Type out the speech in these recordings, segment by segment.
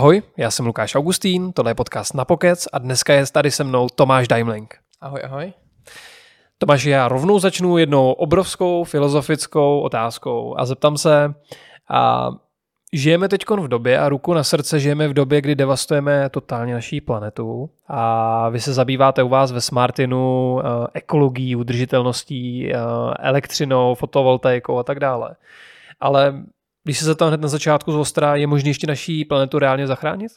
Ahoj, já jsem Lukáš Augustín, tohle je podcast na Pokec a dneska je tady se mnou Tomáš Daimling. Ahoj, ahoj. Tomáš, já rovnou začnu jednou obrovskou filozofickou otázkou a zeptám se, a žijeme teď v době a ruku na srdce žijeme v době, kdy devastujeme totálně naší planetu a vy se zabýváte u vás ve Smartinu uh, ekologií, udržitelností, uh, elektřinou, fotovoltaikou a tak dále. Ale když se zeptám hned na začátku z Ostra, je možné ještě naší planetu reálně zachránit?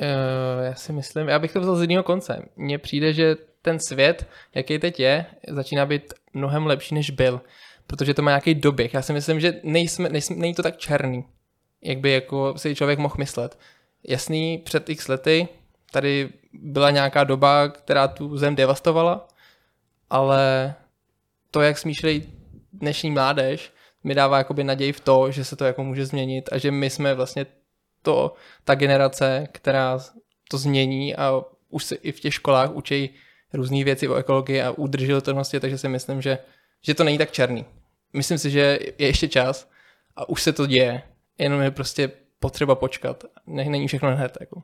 Uh, já si myslím, já bych to vzal z jiného konce. Mně přijde, že ten svět, jaký teď je, začíná být mnohem lepší, než byl. Protože to má nějaký doběh. Já si myslím, že nejsme, nejsme, není to tak černý, jak by jako si člověk mohl myslet. Jasný, před x lety tady byla nějaká doba, která tu zem devastovala, ale to, jak smýšlejí dnešní mládež, mi dává jakoby naději v to, že se to jako může změnit a že my jsme vlastně to, ta generace, která to změní a už se i v těch školách učí různé věci o ekologii a udržitelnosti, takže si myslím, že, že to není tak černý. Myslím si, že je ještě čas a už se to děje, jenom je prostě potřeba počkat. Ne, není všechno hned. Jako.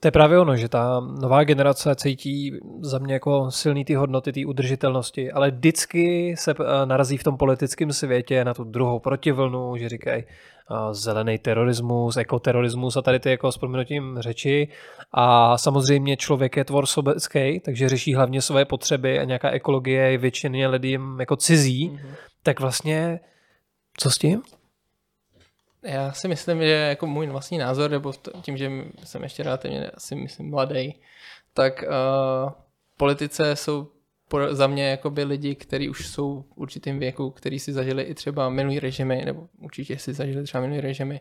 To je právě ono, že ta nová generace cítí za mě jako silný ty hodnoty, ty udržitelnosti, ale vždycky se eh, narazí v tom politickém světě na tu druhou protivlnu, že říkají uh, zelený terorismus, ekoterorismus a tady ty jako s proměnutím řeči. A samozřejmě člověk je tvor sobecký, takže řeší hlavně své potřeby a nějaká ekologie je většině lidem jako cizí. Mm-hmm. Tak vlastně co s tím? Já si myslím, že jako můj vlastní názor, nebo tím, že jsem ještě relativně asi myslím mladý, tak uh, politice jsou za mě jakoby lidi, kteří už jsou v určitém věku, kteří si zažili i třeba minulý režimy, nebo určitě si zažili třeba minulý režimy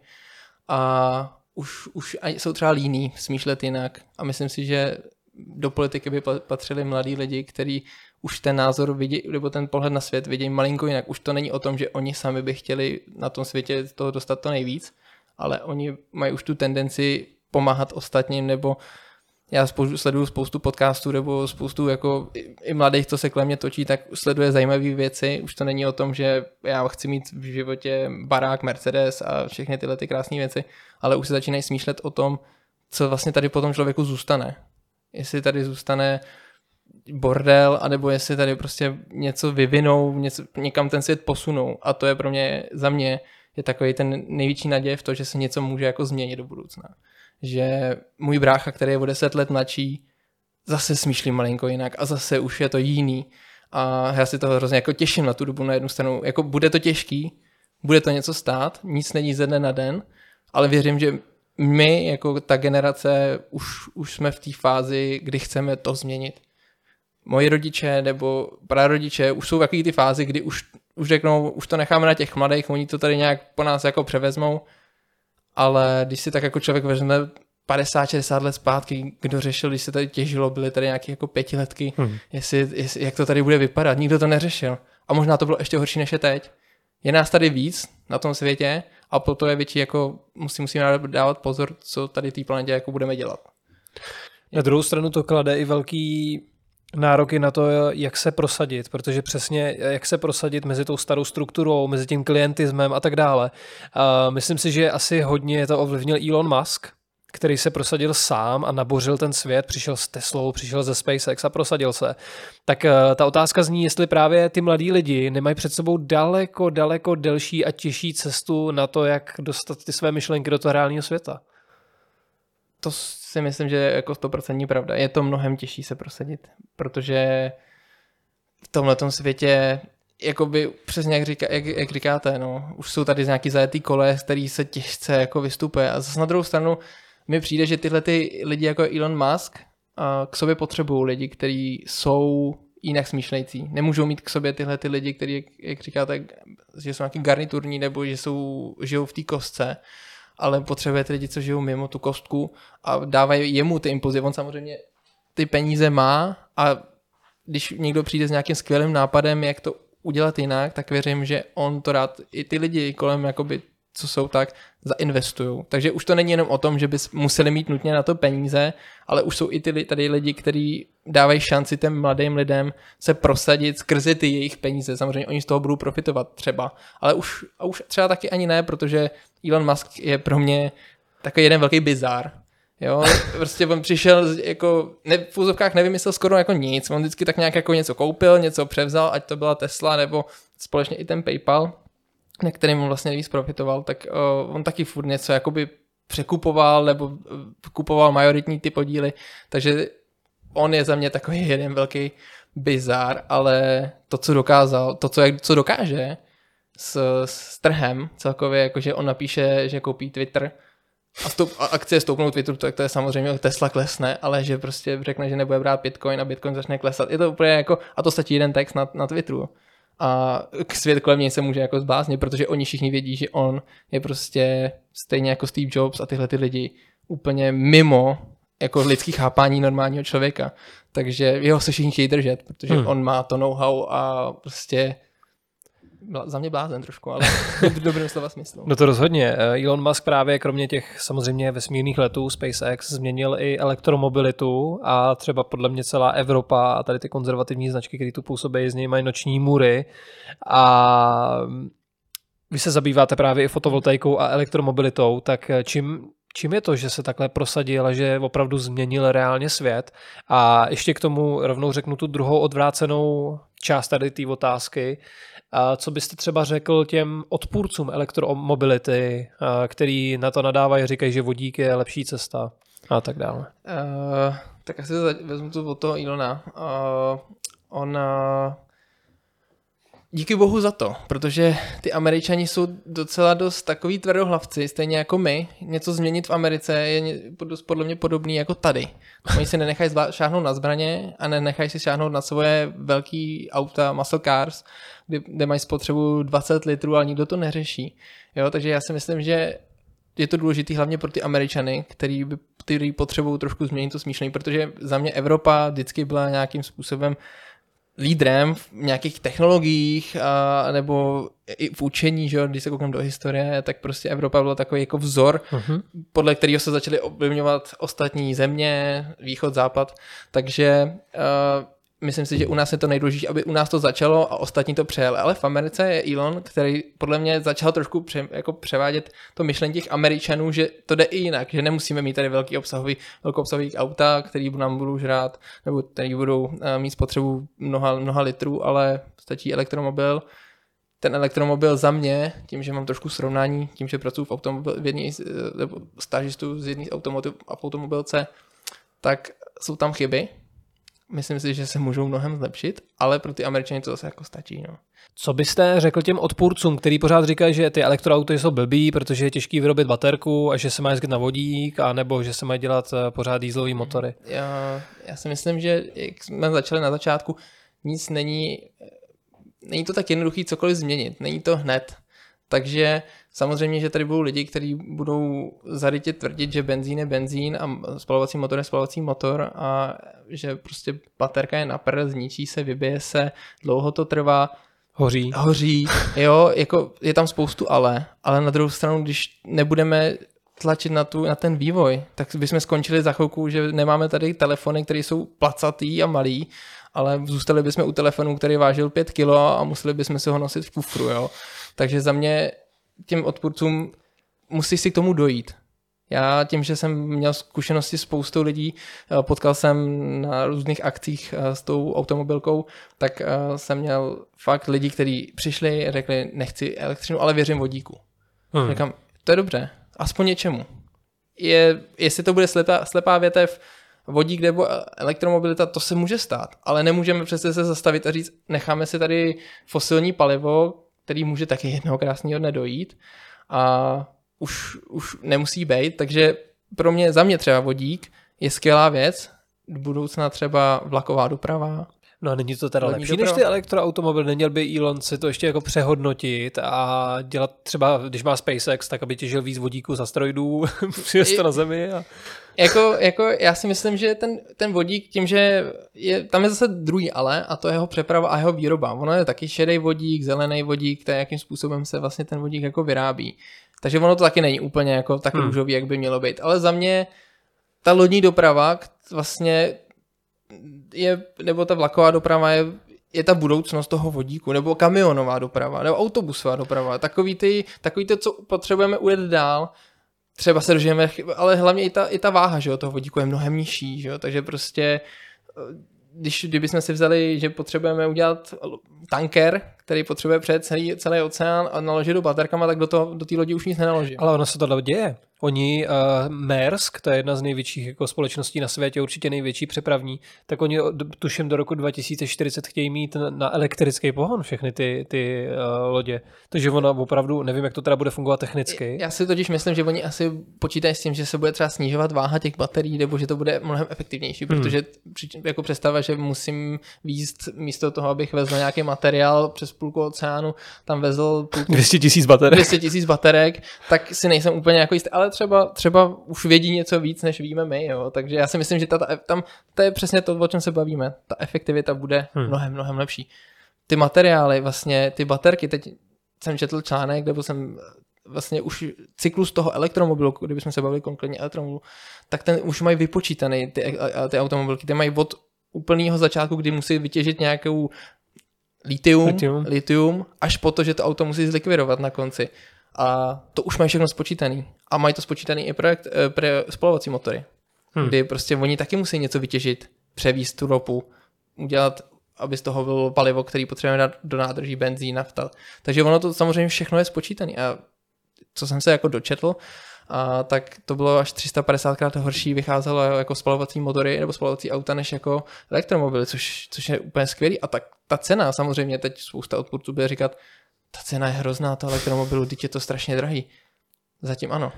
a už, už jsou třeba líní smýšlet jinak. A myslím si, že do politiky by patřili mladí lidi, kteří už ten názor vidí, nebo ten pohled na svět vidí malinko jinak. Už to není o tom, že oni sami by chtěli na tom světě toho dostat to nejvíc, ale oni mají už tu tendenci pomáhat ostatním, nebo já sleduju spoustu podcastů nebo spoustu jako i, i mladých, co se kolem mě točí, tak sleduje zajímavé věci. Už to není o tom, že já chci mít v životě barák, Mercedes a všechny tyhle ty krásné věci, ale už se začínají smýšlet o tom, co vlastně tady po tom člověku zůstane. Jestli tady zůstane bordel, anebo jestli tady prostě něco vyvinou, něco, někam ten svět posunou. A to je pro mě, za mě, je takový ten největší naděje v to, že se něco může jako změnit do budoucna. Že můj brácha, který je o 10 let mladší, zase smýšlí malinko jinak a zase už je to jiný. A já si to hrozně jako těším na tu dobu na jednu stranu. Jako bude to těžký, bude to něco stát, nic není ze dne na den, ale věřím, že my, jako ta generace, už, už jsme v té fázi, kdy chceme to změnit moji rodiče nebo prarodiče už jsou takový ty fázy, kdy už, už řeknou, už to necháme na těch mladých, oni to tady nějak po nás jako převezmou, ale když si tak jako člověk vezme 50-60 let zpátky, kdo řešil, když se tady těžilo, byly tady nějaké jako pětiletky, hmm. jestli, jestli, jak to tady bude vypadat, nikdo to neřešil. A možná to bylo ještě horší než je teď. Je nás tady víc na tom světě a proto je větší jako musí, musíme dávat pozor, co tady té planetě jako budeme dělat. Na druhou stranu to klade i velký nároky na to, jak se prosadit, protože přesně jak se prosadit mezi tou starou strukturou, mezi tím klientismem a tak dále. Myslím si, že asi hodně to ovlivnil Elon Musk, který se prosadil sám a nabořil ten svět, přišel s Teslou, přišel ze SpaceX a prosadil se. Tak uh, ta otázka zní, jestli právě ty mladí lidi nemají před sebou daleko, daleko delší a těžší cestu na to, jak dostat ty své myšlenky do toho reálného světa. To si myslím, že je jako 100% pravda. Je to mnohem těžší se prosadit, protože v tomhle světě jakoby přesně jak, říká, jak, jak říkáte, no, už jsou tady nějaký zajetý kole, který se těžce jako vystupuje. A zase na druhou stranu mi přijde, že tyhle ty lidi jako Elon Musk a k sobě potřebují lidi, kteří jsou jinak smýšlející. Nemůžou mít k sobě tyhle ty lidi, kteří, jak, jak říkáte, že jsou nějaký garniturní nebo že jsou, žijou v té kostce ale potřebujete lidi, co žijou mimo tu kostku a dávají jemu ty impulzy. On samozřejmě ty peníze má a když někdo přijde s nějakým skvělým nápadem, jak to udělat jinak, tak věřím, že on to rád, i ty lidi kolem jakoby co jsou tak, zainvestují. Takže už to není jenom o tom, že bys museli mít nutně na to peníze, ale už jsou i ty tady lidi, kteří dávají šanci těm mladým lidem se prosadit skrze ty jejich peníze. Samozřejmě oni z toho budou profitovat třeba, ale už, a už třeba taky ani ne, protože Elon Musk je pro mě takový jeden velký bizar. Jo, prostě on přišel, jako, ne, v úzovkách nevymyslel skoro jako nic, on vždycky tak nějak jako něco koupil, něco převzal, ať to byla Tesla nebo společně i ten PayPal, na kterým on vlastně nejvíc profitoval, tak uh, on taky furt něco jakoby překupoval nebo uh, kupoval majoritní ty podíly, takže on je za mě takový jeden velký bizar, ale to, co dokázal, to, co, jak, co dokáže s, s trhem celkově, jakože on napíše, že koupí Twitter, a, stoup, a akcie stoupnou Twitteru, tak to je samozřejmě Tesla klesne, ale že prostě řekne, že nebude brát Bitcoin a Bitcoin začne klesat. Je to úplně jako, a to stačí jeden text na, na Twitteru. A k svět kolem něj se může jako zbláznit, protože oni všichni vědí, že on je prostě stejně jako Steve Jobs a tyhle ty lidi úplně mimo jako lidský chápání normálního člověka. Takže jeho se všichni chtějí držet, protože hmm. on má to know-how a prostě za mě blázen trošku, ale v dobrém slova smyslu. No to rozhodně. Eh, Elon Musk právě kromě těch samozřejmě vesmírných letů SpaceX změnil i elektromobilitu a třeba podle mě celá Evropa a tady ty konzervativní značky, které tu působí, z něj mají noční můry a vy se zabýváte právě i fotovoltaikou a elektromobilitou, tak eh, čím čím je to, že se takhle prosadil a že opravdu změnil reálně svět? A ještě k tomu rovnou řeknu tu druhou odvrácenou část tady té otázky. A co byste třeba řekl těm odpůrcům elektromobility, který na to nadávají, říkají, že vodík je lepší cesta a tak dále? Uh, tak asi vezmu to od toho Ilona. Uh, on uh, díky bohu za to, protože ty američani jsou docela dost takový tvrdohlavci, stejně jako my. Něco změnit v Americe je dost podle mě podobný jako tady. Oni si nenechají šáhnout na zbraně a nenechají si šáhnout na svoje velký auta, muscle cars, kde, kde mají spotřebu 20 litrů, ale nikdo to neřeší. Jo, takže já si myslím, že je to důležité hlavně pro ty Američany, který, by, který potřebují trošku změnit to smýšlení, protože za mě Evropa vždycky byla nějakým způsobem lídrem v nějakých technologiích a, nebo i v učení, že když se koukneme do historie, tak prostě Evropa byla takový jako vzor, uh-huh. podle kterého se začaly ovlivňovat ostatní země, východ, západ, takže uh, myslím si, že u nás je to nejdůležitější, aby u nás to začalo a ostatní to přejeli. Ale v Americe je Elon, který podle mě začal trošku pře, jako převádět to myšlení těch Američanů, že to jde i jinak, že nemusíme mít tady velký obsahový, velkou obsahový auta, který nám budou žrát, nebo který budou eh, mít spotřebu mnoha, mnoha litrů, ale stačí elektromobil. Ten elektromobil za mě, tím, že mám trošku srovnání, tím, že pracuji v, automobil, v jedný, nebo stážistu z jedné automobilce, tak jsou tam chyby, myslím si, že se můžou mnohem zlepšit, ale pro ty Američany to zase jako stačí. No. Co byste řekl těm odpůrcům, který pořád říkají, že ty elektroauty jsou blbý, protože je těžký vyrobit baterku a že se má jezdit na vodík, a nebo že se mají dělat eh, pořád dýzlový motory? Já, já si myslím, že jak jsme začali na začátku, nic není, není to tak jednoduchý cokoliv změnit, není to hned. Takže samozřejmě, že tady budou lidi, kteří budou zarytě tvrdit, že benzín je benzín a spalovací motor je spalovací motor a že prostě baterka je na prd, zničí se, vybije se, dlouho to trvá. Hoří. Hoří, jo, jako je tam spoustu ale, ale na druhou stranu, když nebudeme tlačit na, tu, na ten vývoj, tak bychom skončili za chvilku, že nemáme tady telefony, které jsou placatý a malý, ale zůstali bychom u telefonu, který vážil 5 kg a museli bychom si ho nosit v kufru, jo. Takže za mě těm odpůrcům musí si k tomu dojít. Já tím, že jsem měl zkušenosti s spoustou lidí, eh, potkal jsem na různých akcích eh, s tou automobilkou, tak eh, jsem měl fakt lidi, kteří přišli, řekli, nechci elektřinu, ale věřím vodíku. Hmm. Říkám, to je dobře, aspoň něčemu. Je, jestli to bude slepá, slepá větev, vodík nebo elektromobilita, to se může stát, ale nemůžeme přece se zastavit a říct, necháme si tady fosilní palivo, který může taky jednoho krásného dne dojít. A už, už nemusí být, takže pro mě, za mě třeba vodík je skvělá věc, do budoucna třeba vlaková doprava, No a není to teda lepší doprava. než ty elektroautomobily? Neměl by Elon si to ještě jako přehodnotit a dělat třeba, když má SpaceX, tak aby těžil víc vodíků z asteroidů, přijezd to na Zemi a jako, jako já si myslím, že ten, ten vodík tím, že je, tam je zase druhý ale a to je jeho přeprava a jeho výroba. Ono je taky šedý vodík, zelený vodík, to je jakým způsobem se vlastně ten vodík jako vyrábí. Takže ono to taky není úplně jako tak hmm. růžový, jak by mělo být. Ale za mě ta lodní doprava vlastně je, nebo ta vlaková doprava je, je ta budoucnost toho vodíku, nebo kamionová doprava, nebo autobusová doprava. Takový ty, takový ty co potřebujeme ujet dál, třeba se dožijeme, ale hlavně i ta, i ta váha, že jo, toho vodíku je mnohem nižší, že jo, takže prostě eh, když, kdybychom si vzali, že potřebujeme udělat tanker, který potřebuje přejet celý, celý oceán a naložit do baterkama, tak do, toho, do té lodi už nic nenaloží. Ale ono se to děje. Oni, uh, Maersk, to je jedna z největších jako společností na světě, určitě největší přepravní, tak oni tuším do roku 2040 chtějí mít na elektrický pohon všechny ty, ty uh, lodě. Takže ono opravdu, nevím, jak to teda bude fungovat technicky. Já si totiž myslím, že oni asi počítají s tím, že se bude třeba snižovat váha těch baterií, nebo že to bude mnohem efektivnější, hmm. protože jako představa, že musím výst místo toho, abych vezl nějaký materiál přes půlku oceánu, tam vezl půlku, 200 tisíc baterek. 200 tisíc baterek, tak si nejsem úplně jako jistý, ale třeba, třeba už vědí něco víc, než víme my, jo. takže já si myslím, že ta, ta, tam to je přesně to, o čem se bavíme. Ta efektivita bude hmm. mnohem, mnohem lepší. Ty materiály, vlastně ty baterky, teď jsem četl článek, nebo jsem vlastně už cyklus toho elektromobilu, kdybychom se bavili konkrétně elektromobilu, tak ten už mají vypočítaný, ty, ty automobilky, ty mají od úplného začátku, kdy musí vytěžit nějakou litium, litium. litium, až po to, že to auto musí zlikvidovat na konci. A to už mají všechno spočítaný. A mají to spočítaný i projekt, eh, pro spalovací motory. Hmm. Kdy prostě oni taky musí něco vytěžit, převíst tu ropu, udělat, aby z toho bylo palivo, který potřebujeme dát do nádrží, benzín, nafta. Takže ono to samozřejmě všechno je spočítané. A co jsem se jako dočetl, a tak to bylo až 350 krát horší, vycházelo jako spalovací motory nebo spalovací auta než jako elektromobily, což, což je úplně skvělý. A tak ta cena samozřejmě, teď spousta odpůrců bude říkat, ta cena je hrozná toho elektromobilu, teď je to strašně drahý. Zatím ano.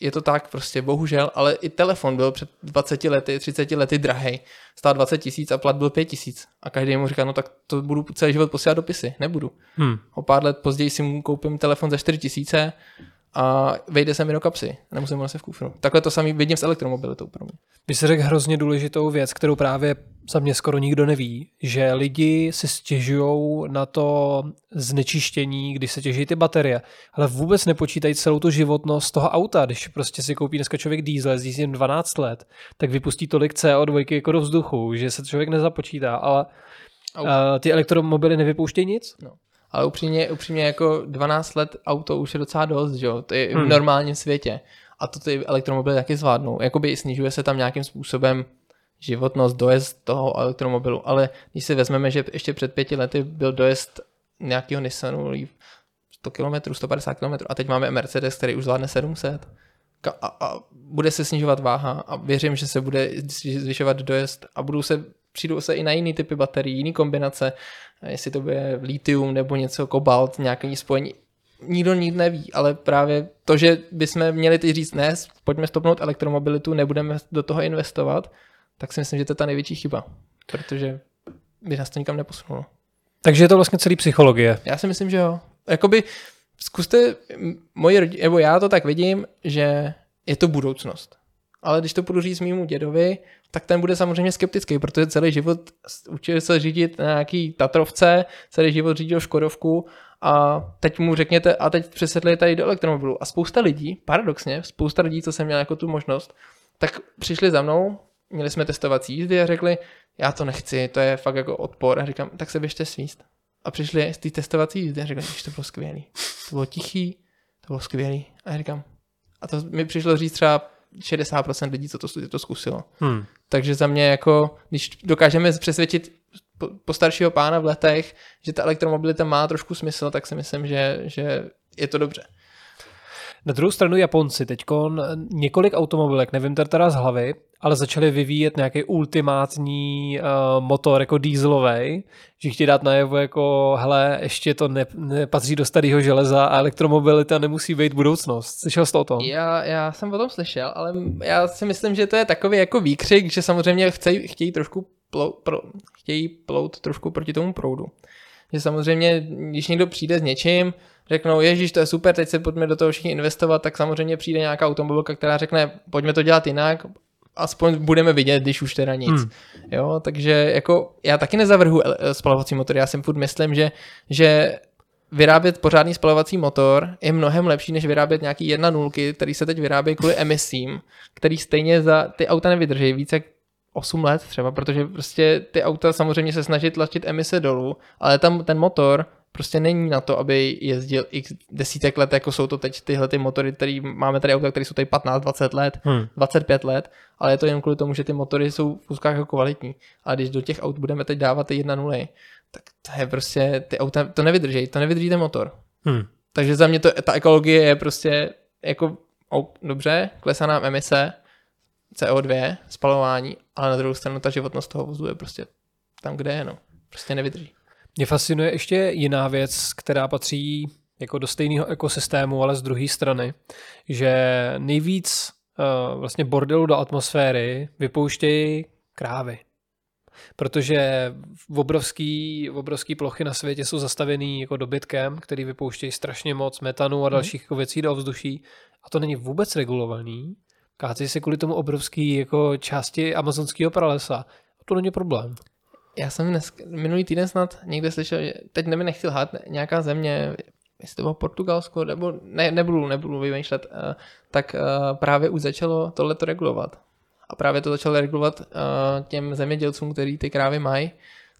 Je to tak prostě, bohužel, ale i telefon byl před 20 lety, 30 lety drahý. Stál 20 tisíc a plat byl 5 tisíc. A každý mu říká, no tak to budu celý život posílat dopisy. Nebudu. Hmm. O pár let později si mu koupím telefon za 4 tisíce a vejde se mi do kapsy. Nemusím ho v kufru. Takhle to samý vidím s elektromobilitou pro mě. Vy jsi řekl hrozně důležitou věc, kterou právě za mě skoro nikdo neví, že lidi si stěžují na to znečištění, když se těží ty baterie, ale vůbec nepočítají celou tu životnost toho auta. Když prostě si koupí dneska člověk diesel, jezdí jen 12 let, tak vypustí tolik CO2 jako do vzduchu, že se člověk nezapočítá, ale uh, ty elektromobily nevypouštějí nic. No ale upřímně, upřímně jako 12 let auto už je docela dost, že jo, to je hmm. v normálním světě. A to ty elektromobily taky zvládnou. Jakoby snižuje se tam nějakým způsobem životnost, dojezd toho elektromobilu, ale když si vezmeme, že ještě před pěti lety byl dojezd nějakého Nissanu 100 km, 150 km a teď máme Mercedes, který už zvládne 700 a, a bude se snižovat váha a věřím, že se bude zvyšovat dojezd a budou se, přijdou se i na jiný typy baterií, jiný kombinace jestli to bude litium nebo něco, kobalt, nějaký spojení. Nikdo nikdy neví, ale právě to, že bychom měli teď říct ne, pojďme stopnout elektromobilitu, nebudeme do toho investovat, tak si myslím, že to je ta největší chyba, protože by nás to nikam neposunulo. Takže je to vlastně celý psychologie. Já si myslím, že jo. Jakoby zkuste, moji rodi- nebo já to tak vidím, že je to budoucnost. Ale když to budu říct mýmu dědovi, tak ten bude samozřejmě skeptický, protože celý život učil se řídit na nějaký Tatrovce, celý život řídil Škodovku a teď mu řekněte, a teď přesedli tady do elektromobilu. A spousta lidí, paradoxně, spousta lidí, co jsem měl jako tu možnost, tak přišli za mnou, měli jsme testovací jízdy a řekli, já to nechci, to je fakt jako odpor. A říkám, tak se běžte svíst. A přišli z té testovací jízdy a řekli, že to bylo skvělý. To bylo tichý, to bylo skvělý. A já říkám, a to mi přišlo říct třeba 60% lidí, co to, to zkusilo. Hmm. Takže za mě jako, když dokážeme přesvědčit postaršího pána v letech, že ta elektromobilita má trošku smysl, tak si myslím, že, že je to dobře. Na druhou stranu Japonci teď několik automobilek, nevím teda z hlavy, ale začali vyvíjet nějaký ultimátní uh, motor jako dieselový, že chtějí dát najevo jako, hele, ještě to ne, nepatří do starého železa a elektromobilita nemusí být budoucnost. Slyšel jsi to o tom? Já, já jsem o tom slyšel, ale já si myslím, že to je takový jako výkřik, že samozřejmě chtějí, chtějí trošku plou, pro, chtějí plout trošku proti tomu proudu. Že samozřejmě, když někdo přijde s něčím, řeknou, ježíš, to je super, teď se pojďme do toho všichni investovat, tak samozřejmě přijde nějaká automobilka, která řekne, pojďme to dělat jinak, aspoň budeme vidět, když už teda nic. Hmm. Jo, takže jako já taky nezavrhu spalovací motor, já si furt myslím, že, že vyrábět pořádný spalovací motor je mnohem lepší, než vyrábět nějaký jedna nulky, který se teď vyrábějí kvůli emisím, který stejně za ty auta nevydrží více jak 8 let třeba, protože prostě ty auta samozřejmě se snaží tlačit emise dolů, ale tam ten motor prostě není na to, aby jezdil x desítek let, jako jsou to teď tyhle ty motory, které máme tady auta, které jsou tady 15, 20 let, hmm. 25 let, ale je to jen kvůli tomu, že ty motory jsou v úzkách jako kvalitní. A když do těch aut budeme teď dávat ty 1.0, tak to je prostě, ty auta to nevydrží, to nevydrží ten motor. Hmm. Takže za mě to, ta ekologie je prostě jako oh, dobře, klesá nám emise, CO2, spalování, ale na druhou stranu ta životnost toho vozu je prostě tam, kde je, no. Prostě nevydrží. Mě fascinuje ještě jiná věc, která patří jako do stejného ekosystému, ale z druhé strany, že nejvíc uh, vlastně bordelu do atmosféry vypouštějí krávy. Protože v obrovský, v obrovský plochy na světě jsou zastavený jako dobytkem, který vypouštějí strašně moc metanu a mhm. dalších jako věcí do ovzduší a to není vůbec regulovaný. Kácí se kvůli tomu obrovský jako části amazonského pralesa. A to není problém. Já jsem dnes, minulý týden snad někde slyšel, že teď nevím, nechci lhát, nějaká země, jestli to bylo Portugalsko, nebo ne, nebudu, nebudu vymýšlet, uh, tak uh, právě už začalo tohleto regulovat. A právě to začalo regulovat uh, těm zemědělcům, který ty krávy mají,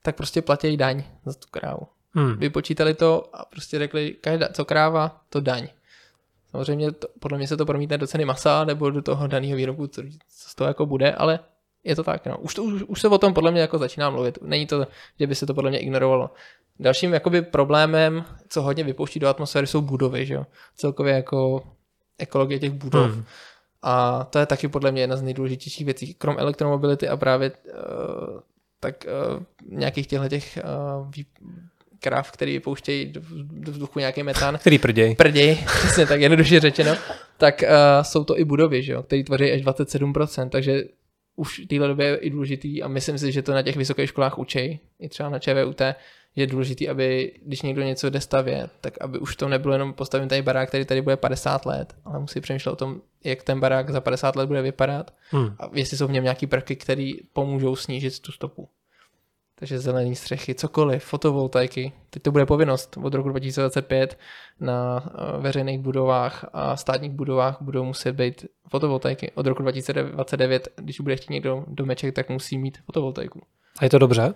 tak prostě platí daň za tu krávu. Hmm. Vypočítali to a prostě řekli, každá, co kráva, to daň. Samozřejmě to, podle mě se to promítne do ceny masa nebo do toho daného výrobu, co, co z toho jako bude, ale je to tak, no. Už, to, už, už se o tom podle mě jako začíná mluvit. Není to, že by se to podle mě ignorovalo. Dalším jakoby problémem, co hodně vypouští do atmosféry, jsou budovy, že jo. Celkově jako ekologie těch budov. Hmm. A to je taky podle mě jedna z nejdůležitějších věcí. Krom elektromobility a právě uh, tak uh, nějakých těchto těch uh, krav, který vypouštějí do, vzduchu nějaký metan. Který prděj. Prděj, přesně tak jednoduše řečeno. Tak uh, jsou to i budovy, že jo, které tvoří až 27%, takže už v téhle době je i důležitý a myslím si, že to na těch vysokých školách učí, i třeba na ČVUT, je důležitý, aby když někdo něco jde stavět, tak aby už to nebylo jenom postavit tady barák, který tady bude 50 let, ale musí přemýšlet o tom, jak ten barák za 50 let bude vypadat hmm. a jestli jsou v něm nějaký prvky, které pomůžou snížit tu stopu. Takže zelené střechy, cokoliv, fotovoltaiky. Teď to bude povinnost od roku 2025 na eh, veřejných budovách a státních budovách budou muset být fotovoltaiky. Od roku 2029, když bude chtít někdo domeček, tak musí mít fotovoltaiku. A je to dobře,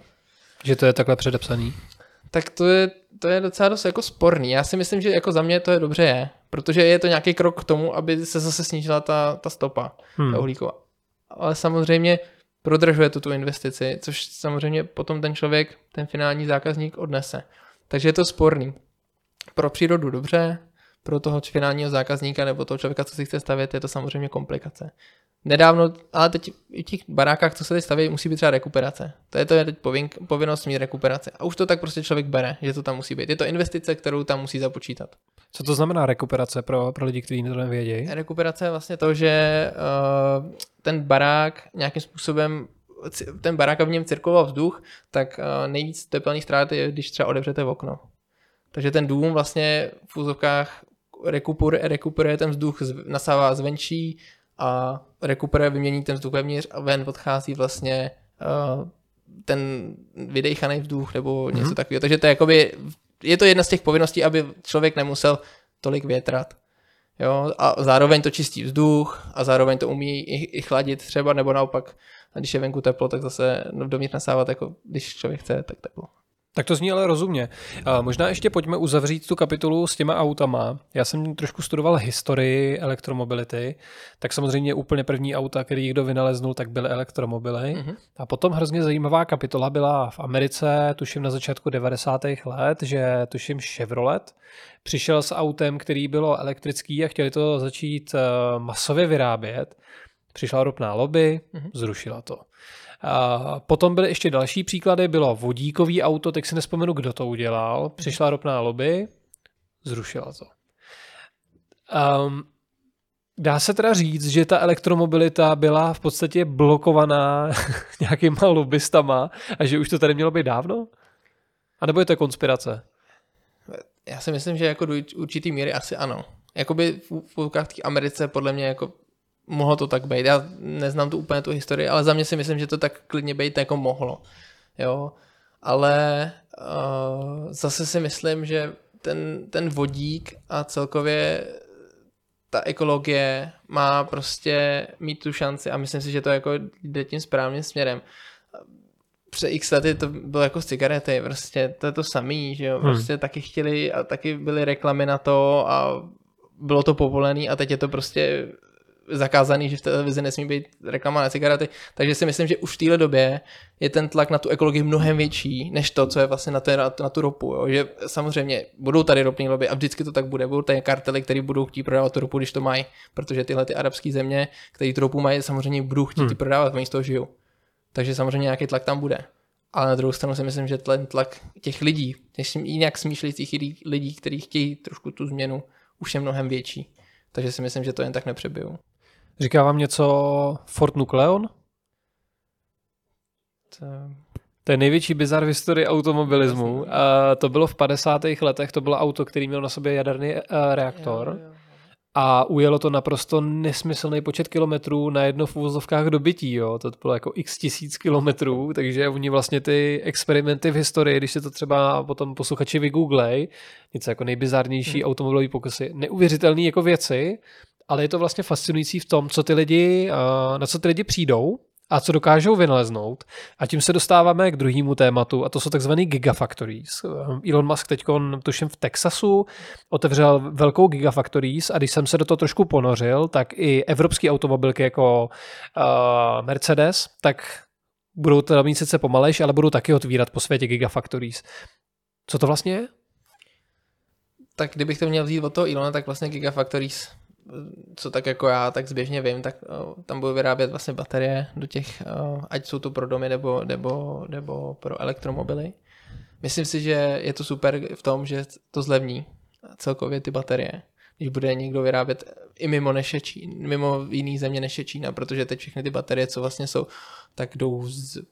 že to je takhle předepsaný? Tak to je, to je docela dost jako sporný. Já si myslím, že jako za mě to je dobře je, protože je to nějaký krok k tomu, aby se zase snížila ta, ta stopa hmm. ta uhlíková. Ale samozřejmě prodražuje tu, tu investici, což samozřejmě potom ten člověk, ten finální zákazník odnese. Takže je to sporný. Pro přírodu dobře, pro toho finálního zákazníka nebo toho člověka, co si chce stavět, je to samozřejmě komplikace. Nedávno, ale teď i v těch barákách, co se teď staví, musí být třeba rekuperace. To je to je teď povin, povinnost mít rekuperace. A už to tak prostě člověk bere, že to tam musí být. Je to investice, kterou tam musí započítat. Co to znamená rekuperace pro, pro lidi, kteří to nevědějí? Rekuperace je vlastně to, že uh, ten barák nějakým způsobem ten barák a v něm cirkuloval vzduch, tak uh, nejvíc tepelných ztrát je, když třeba otevřete okno. Takže ten dům vlastně v úzovkách rekuperuje, rekuperuje ten vzduch, nasává zvenčí a rekuperuje, vymění ten vzduch vevnitř a ven odchází vlastně uh, ten vydejchaný vzduch nebo něco mm-hmm. takového. Takže to je jakoby je to jedna z těch povinností, aby člověk nemusel tolik větrat. Jo? A zároveň to čistí vzduch a zároveň to umí i, i chladit třeba, nebo naopak, když je venku teplo, tak zase dovnitř nasávat, jako když člověk chce, tak teplo. Tak to zní ale rozumně. Možná ještě pojďme uzavřít tu kapitolu s těma autama. Já jsem trošku studoval historii elektromobility, tak samozřejmě úplně první auta, který někdo vynaleznul, tak byly elektromobily. Mm-hmm. A potom hrozně zajímavá kapitola byla v Americe, tuším na začátku 90. let, že tuším Chevrolet přišel s autem, který bylo elektrický a chtěli to začít eh, masově vyrábět. Přišla ropná lobby, mm-hmm. zrušila to. A potom byly ještě další příklady, bylo vodíkový auto, teď si nespomenu, kdo to udělal, přišla ropná lobby, zrušila to. Um, dá se teda říct, že ta elektromobilita byla v podstatě blokovaná nějakýma lobbystama a že už to tady mělo být dávno? A nebo je to konspirace? Já si myslím, že jako do určitý míry asi ano. Jakoby v, v té Americe podle mě jako mohlo to tak být. Já neznám tu úplně tu historii, ale za mě si myslím, že to tak klidně být jako mohlo. Jo, ale uh, zase si myslím, že ten, ten vodík a celkově ta ekologie má prostě mít tu šanci a myslím si, že to jako jde tím správným směrem. před x lety to bylo jako z cigarety, prostě to je to samý, že jo, hmm. prostě taky chtěli a taky byly reklamy na to a bylo to povolený a teď je to prostě zakázaný, že v televizi nesmí být reklama na cigarety, takže si myslím, že už v téhle době je ten tlak na tu ekologii mnohem větší, než to, co je vlastně na, té, na, na tu ropu. Jo. Že samozřejmě budou tady ropní lobby a vždycky to tak bude. Budou tady kartely, které budou chtít prodávat tu ropu, když to mají, protože tyhle ty arabské země, které tu ropu mají, samozřejmě budou chtít hmm. prodávat, oni z toho žijou. Takže samozřejmě nějaký tlak tam bude. Ale na druhou stranu si myslím, že ten tlak těch lidí, těch jinak smýšlejících lidí, kteří chtějí trošku tu změnu, už je mnohem větší. Takže si myslím, že to jen tak nepřebijou. Říká vám něco Ford Nucleon? To... To je největší bizar v historii automobilismu. A to bylo v 50. letech, to bylo auto, který měl na sobě jaderný uh, reaktor. Jo, jo. A ujelo to naprosto nesmyslný počet kilometrů na jedno v úvozovkách dobytí. Jo. To bylo jako x tisíc kilometrů, takže oni vlastně ty experimenty v historii, když se to třeba potom posluchači vygooglej, něco jako nejbizarnější hmm. automobilový pokusy, neuvěřitelné jako věci, ale je to vlastně fascinující v tom, co ty lidi, eh, na co ty lidi přijdou a co dokážou vynaleznout. A tím se dostáváme k druhému tématu, a to jsou takzvané gigafactories. Eh, Elon Musk teď, tuším v Texasu, otevřel velkou gigafactories a když jsem se do toho trošku ponořil, tak i evropský automobilky jako uh, Mercedes, tak budou teda mít sice pomalejš, ale budou taky otvírat po světě gigafactories. Co to vlastně je? Tak kdybych to měl vzít od toho Ilona, tak vlastně Gigafactories co tak jako já tak zběžně vím, tak uh, tam budou vyrábět vlastně baterie do těch, uh, ať jsou to pro domy nebo, nebo, nebo pro elektromobily. Myslím si, že je to super v tom, že to zlevní celkově ty baterie, když bude někdo vyrábět i mimo Čína, mimo jiný země než je Čína, protože teď všechny ty baterie, co vlastně jsou, tak jdou z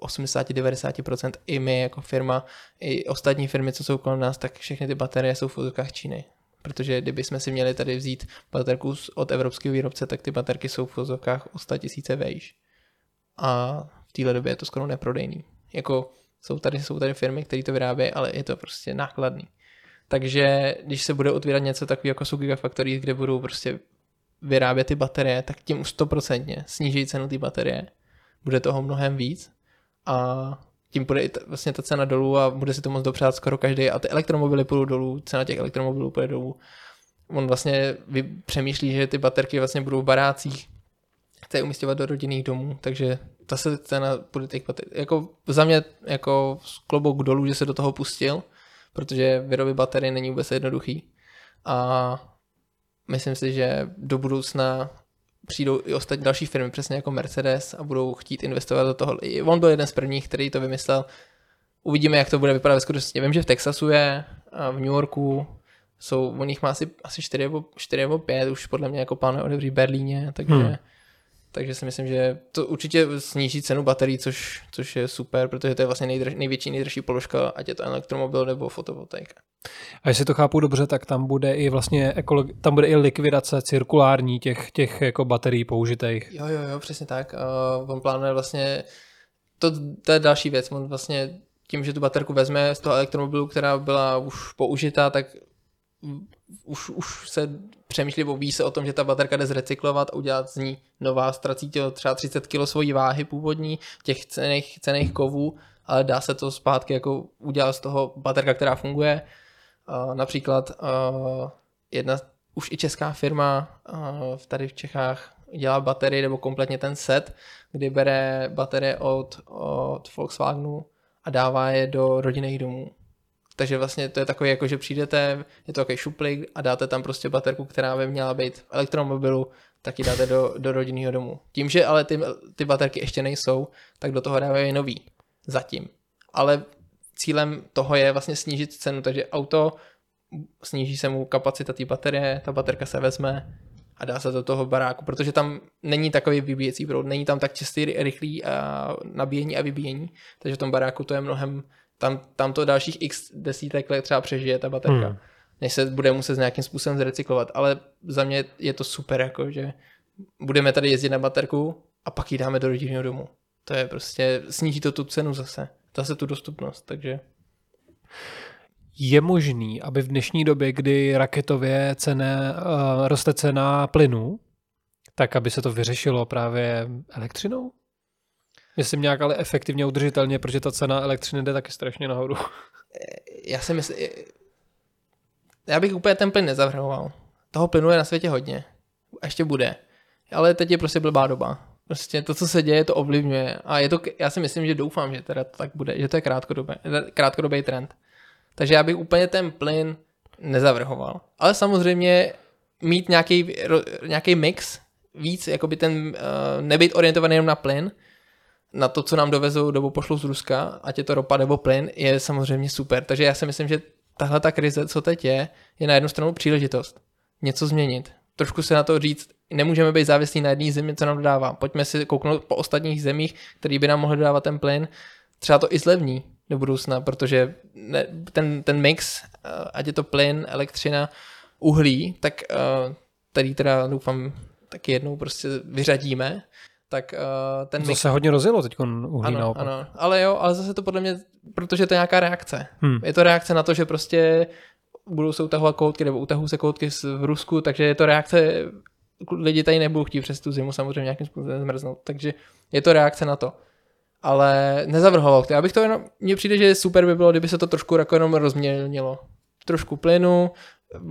80-90% i my jako firma, i ostatní firmy, co jsou kolem nás, tak všechny ty baterie jsou v úzkách Číny protože kdyby jsme si měli tady vzít baterku od evropského výrobce, tak ty baterky jsou v vozovkách o 100 tisíce vejš. A v téhle době je to skoro neprodejný. Jako jsou tady, jsou tady firmy, které to vyrábějí, ale je to prostě nákladný. Takže když se bude otvírat něco takového jako jsou Gigafactory, kde budou prostě vyrábět ty baterie, tak tím už stoprocentně sníží cenu té baterie. Bude toho mnohem víc a tím půjde i t- vlastně ta cena dolů a bude si to moc dopřát skoro každý. A ty elektromobily půjdou dolů, cena těch elektromobilů půjde dolů. On vlastně přemýšlí, že ty baterky vlastně budou v barácích, chce je umístěvat do rodinných domů, takže ta se cena bude těch baterií. Jako za mě jako klobouk dolů, že se do toho pustil, protože vyrobit baterie není vůbec jednoduchý. A myslím si, že do budoucna přijdou i ostatní další firmy, přesně jako Mercedes a budou chtít investovat do toho. On byl jeden z prvních, který to vymyslel. Uvidíme, jak to bude vypadat ve skutečnosti. Vím, že v Texasu je, a v New Yorku jsou, o nich má asi, asi 4, nebo, 4 nebo 5, už podle mě jako plánuje otevřít v Berlíně, takže hmm. Takže si myslím, že to určitě sníží cenu baterií, což, což je super, protože to je vlastně nejdrž, největší, nejdražší položka, ať je to elektromobil nebo fotovoltaika. A jestli to chápu dobře, tak tam bude i vlastně ekologi- tam bude i likvidace cirkulární těch, těch jako baterií použitých. Jo, jo, jo, přesně tak. Uh, on plánuje vlastně, to, to je další věc, on vlastně tím, že tu baterku vezme z toho elektromobilu, která byla už použitá, tak už, už se přemýšlí, ví se o tom, že ta baterka jde zrecyklovat a udělat z ní nová, ztrací to třeba 30 kg svojí váhy původní, těch cených, cených kovů, ale dá se to zpátky jako udělat z toho baterka, která funguje. Uh, například uh, jedna už i česká firma uh, tady v Čechách dělá baterie nebo kompletně ten set, kdy bere baterie od, od Volkswagenu a dává je do rodinných domů takže vlastně to je takový, jako že přijdete, je to takový šuplík a dáte tam prostě baterku, která by měla být v elektromobilu, tak ji dáte do, do rodinného domu. Tím, že ale ty, ty baterky ještě nejsou, tak do toho dávají nový. Zatím. Ale cílem toho je vlastně snížit cenu, takže auto sníží se mu kapacita té baterie, ta baterka se vezme a dá se do toho baráku, protože tam není takový vybíjecí proud, není tam tak čistý, rychlý a nabíjení a vybíjení, takže v tom baráku to je mnohem tam, tam to dalších x desítek let třeba přežije ta baterka, hmm. než se bude muset nějakým způsobem zrecyklovat, ale za mě je to super, jako že budeme tady jezdit na baterku a pak ji dáme do rodinného domu. To je prostě, sníží to tu cenu zase, zase tu dostupnost, takže... Je možný, aby v dnešní době, kdy raketově cene, uh, roste cena plynu, tak aby se to vyřešilo právě elektřinou? Myslím nějak ale efektivně udržitelně, protože ta cena elektřiny jde taky strašně nahoru. Já si myslím, já bych úplně ten plyn nezavrhoval. Toho plynu je na světě hodně. A ještě bude. Ale teď je prostě blbá doba. Prostě to, co se děje, to ovlivňuje. A je to, já si myslím, že doufám, že teda to tak bude, že to je krátkodobý, krátkodobý trend. Takže já bych úplně ten plyn nezavrhoval. Ale samozřejmě mít nějaký, nějaký mix, víc, jakoby ten, uh, nebyt orientovaný jenom na plyn, na to, co nám dovezou nebo pošlou z Ruska, ať je to ropa nebo plyn, je samozřejmě super. Takže já si myslím, že tahle ta krize, co teď je, je na jednu stranu příležitost něco změnit. Trošku se na to říct, nemůžeme být závislí na jedné zemi, co nám dodává. Pojďme si kouknout po ostatních zemích, který by nám mohly dodávat ten plyn. Třeba to i zlevní do budoucna, protože ten, ten mix, eh, ať je to plyn, elektřina, uhlí, tak uh, tady teda doufám taky jednou prostě vyřadíme, tak uh, ten to mix... se hodně rozjelo teď uhlí ano, naopak. Ano, ale jo, ale zase to podle mě, protože to je nějaká reakce. Hmm. Je to reakce na to, že prostě budou se utahovat koutky, nebo utahují se koutky v Rusku, takže je to reakce, lidi tady nebudou chtít přes tu zimu samozřejmě nějakým způsobem zmrznout, takže je to reakce na to. Ale nezavrhoval to. Já bych to jenom, mně přijde, že super by bylo, kdyby se to trošku jako jenom rozměnilo. Trošku plynu,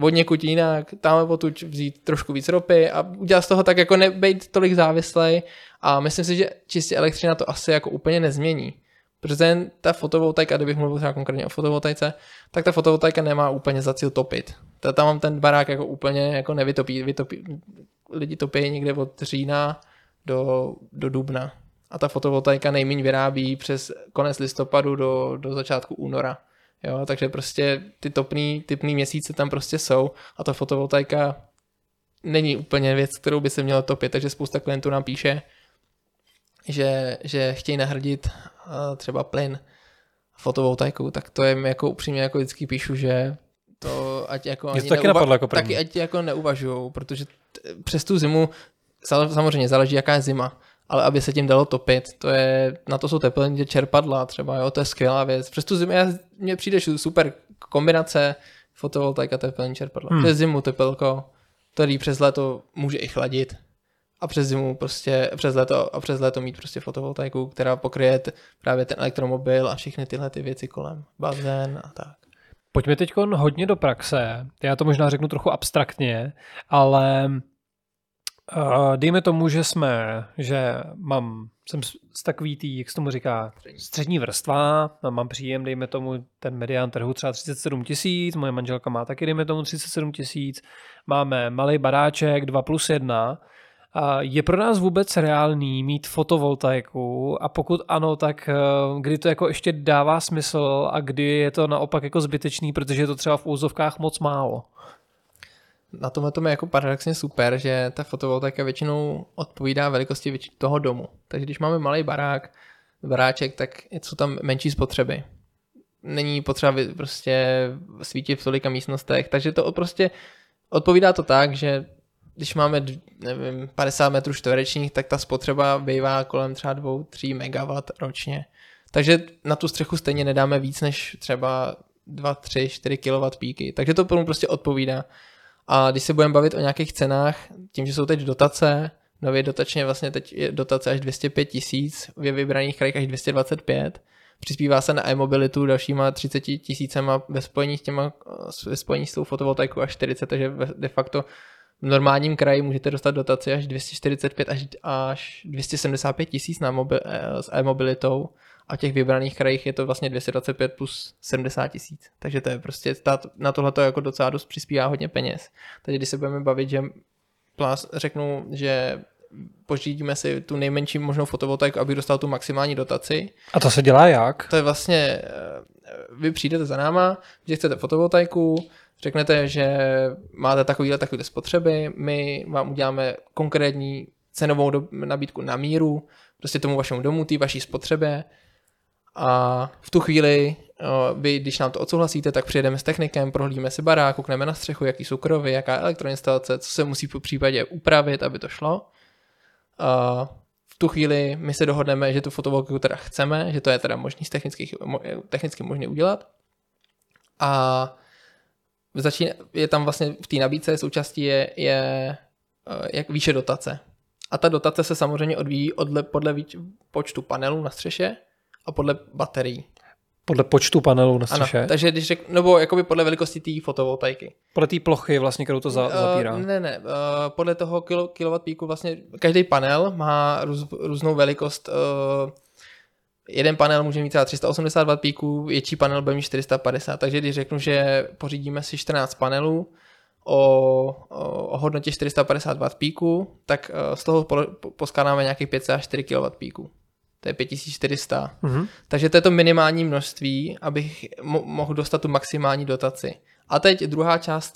od někud jinak, tam odtud vzít trošku víc ropy a udělat z toho tak jako nebejt tolik závislej a myslím si, že čistě elektřina to asi jako úplně nezmění. Protože ta fotovoltaika, kdybych mluvil třeba konkrétně o fotovoltaice, tak ta fotovoltaika nemá úplně za cíl topit. Tam mám ten barák jako úplně jako nevytopí. Vytopí, lidi topí někde od října do, do dubna. A ta fotovoltaika nejméně vyrábí přes konec listopadu do, do začátku února. Jo, takže prostě ty topný, typný měsíce tam prostě jsou a ta fotovoltaika není úplně věc, kterou by se mělo topit, takže spousta klientů nám píše, že, že chtějí nahradit uh, třeba plyn fotovoltaikou, tak to je jako upřímně jako vždycky píšu, že to ať jako ani taky neuva- jako taky ať jako neuvažujou, protože t- přes tu zimu samozřejmě záleží, jaká je zima ale aby se tím dalo topit, to je, na to jsou teplně čerpadla třeba, jo, to je skvělá věc. Přes tu zimu mně přijde super kombinace fotovoltaika teplní čerpadla. Hmm. Přes zimu tepelko, který přes léto může i chladit a přes zimu prostě, přes léto a přes léto mít prostě fotovoltaiku, která pokryje právě ten elektromobil a všechny tyhle ty věci kolem, bazén a tak. Pojďme teď hodně do praxe. Já to možná řeknu trochu abstraktně, ale Uh, dejme tomu, že jsme, že mám, jsem z takový tý, jak se tomu říká, střední vrstva, mám příjem, dejme tomu, ten medián trhu třeba 37 tisíc, moje manželka má taky, dejme tomu, 37 tisíc, máme malý baráček 2 plus 1, a je pro nás vůbec reálný mít fotovoltaiku a pokud ano, tak eh, kdy to jako ještě dává smysl a kdy je to naopak jako zbytečný, protože je to třeba v úzovkách moc málo? Na tomhle tom je jako paradoxně super, že ta fotovoltaika většinou odpovídá velikosti toho domu. Takže když máme malý barák, baráček, tak jsou tam menší spotřeby. Není potřeba prostě svítit v tolika místnostech, takže to prostě odpovídá to tak, že když máme nevím, 50 metrů čtverečních, tak ta spotřeba bývá kolem třeba 2-3 MW ročně. Takže na tu střechu stejně nedáme víc než třeba 2, 3, 4 kW píky. Takže to prostě odpovídá. A když se budeme bavit o nějakých cenách, tím, že jsou teď dotace, nově dotačně vlastně teď je dotace až 205 tisíc, ve vybraných krajích až 225, přispívá se na e-mobilitu dalšíma 30 tisícema ve spojení s, těma, ve spojení s tou fotovoltaikou až 40, takže de facto v normálním kraji můžete dostat dotaci až 245 až, až 275 tisíc na mobil, s e-mobilitou a v těch vybraných krajích je to vlastně 225 plus 70 tisíc. Takže to je prostě, na tohle to jako docela dost přispívá hodně peněz. Takže když se budeme bavit, že řeknu, že pořídíme si tu nejmenší možnou fotovoltaiku, aby dostal tu maximální dotaci. A to se dělá jak? To je vlastně, eh, vy přijdete za náma, že chcete fotovoltaiku, řeknete, že máte takovýhle takové spotřeby, my vám uděláme konkrétní cenovou nabídku na míru, prostě tomu vašemu domu, té vaší spotřebě a v tu chvíli, vy, když nám to odsouhlasíte, tak přijedeme s technikem, prohlíme si barák, koukneme na střechu, jaký jsou krovy, jaká elektroinstalace, co se musí po případě upravit, aby to šlo. A v tu chvíli my se dohodneme, že tu fotovoltaiku teda chceme, že to je teda možný technicky, technicky možné udělat. A začín, je tam vlastně v té nabídce součástí je, je jak výše dotace. A ta dotace se samozřejmě odvíjí odle, podle víc, počtu panelů na střeše a podle baterií. Podle počtu panelů na střeše? Ano, takže když řek, nebo jakoby podle velikosti té fotovoltaiky. Podle té plochy vlastně, kterou to za, Uh, zapírá. ne, ne, uh, podle toho kilo, kilowatt píku vlastně každý panel má růz, různou velikost. Uh, jeden panel může mít třeba 380 W píků, větší panel bude mít 450, takže když řeknu, že pořídíme si 14 panelů o, o, hodnotě 450 W píku, tak z toho po, po, poskládáme nějakých 5,4 kW píku. To je 5400. Mhm. Takže to je to minimální množství, abych mo- mohl dostat tu maximální dotaci. A teď druhá část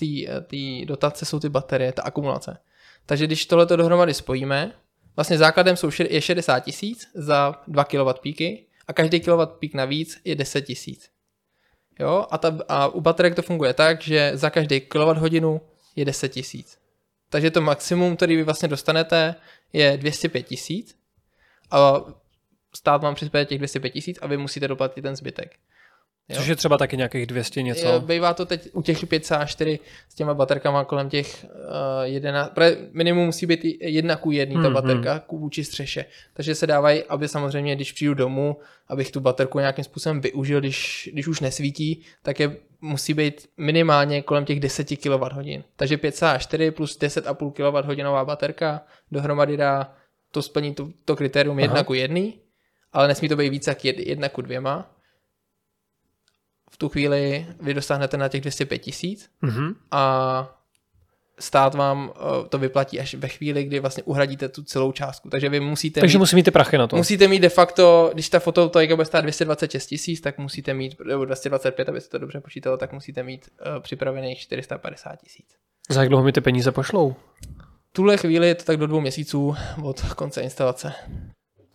té dotace jsou ty baterie, ta akumulace. Takže když tohleto dohromady spojíme, vlastně základem jsou, še- je 60 tisíc za 2 kW píky a každý kW pík navíc je 10 tisíc. Jo, a, ta, a u baterek to funguje tak, že za každý kWh je 10 tisíc. Takže to maximum, který vy vlastně dostanete, je 205 tisíc a stát vám přispěje těch 205 tisíc a vy musíte doplatit ten zbytek. Jo? Což je třeba taky nějakých 200 něco. Jo, Bývá to teď u těch 5,4 s těma baterkama kolem těch uh, 11, protože minimum musí být jedna ku jedný ta Hmm, baterka ku vůči střeše. Takže se dávají, aby samozřejmě, když přijdu domů, abych tu baterku nějakým způsobem využil, když, když už nesvítí, tak je musí být minimálně kolem těch 10 kWh. Takže 5,4 plus 10,5 kWh baterka dohromady dá, to splní to, to kritérium jedna Aha. ku jedný, ale nesmí to být více jak jed- jedna ku dvěma. V tu chvíli vy dosáhnete na těch 205 tisíc Mhm. a stát vám eh, to vyplatí až ve chvíli, kdy vlastně uhradíte tu celou částku. Takže vy musíte Takže mít, musí mít ty prachy na to. musíte mít de facto, když ta fotovoltaika bude stát 226 tisíc, tak musíte mít, nebo 225, aby se to dobře počítalo, tak musíte mít uh, připravených 450 tisíc. Za jak dlouho mi ty peníze pošlou? V tuhle chvíli je to tak do dvou měsíců od konce instalace.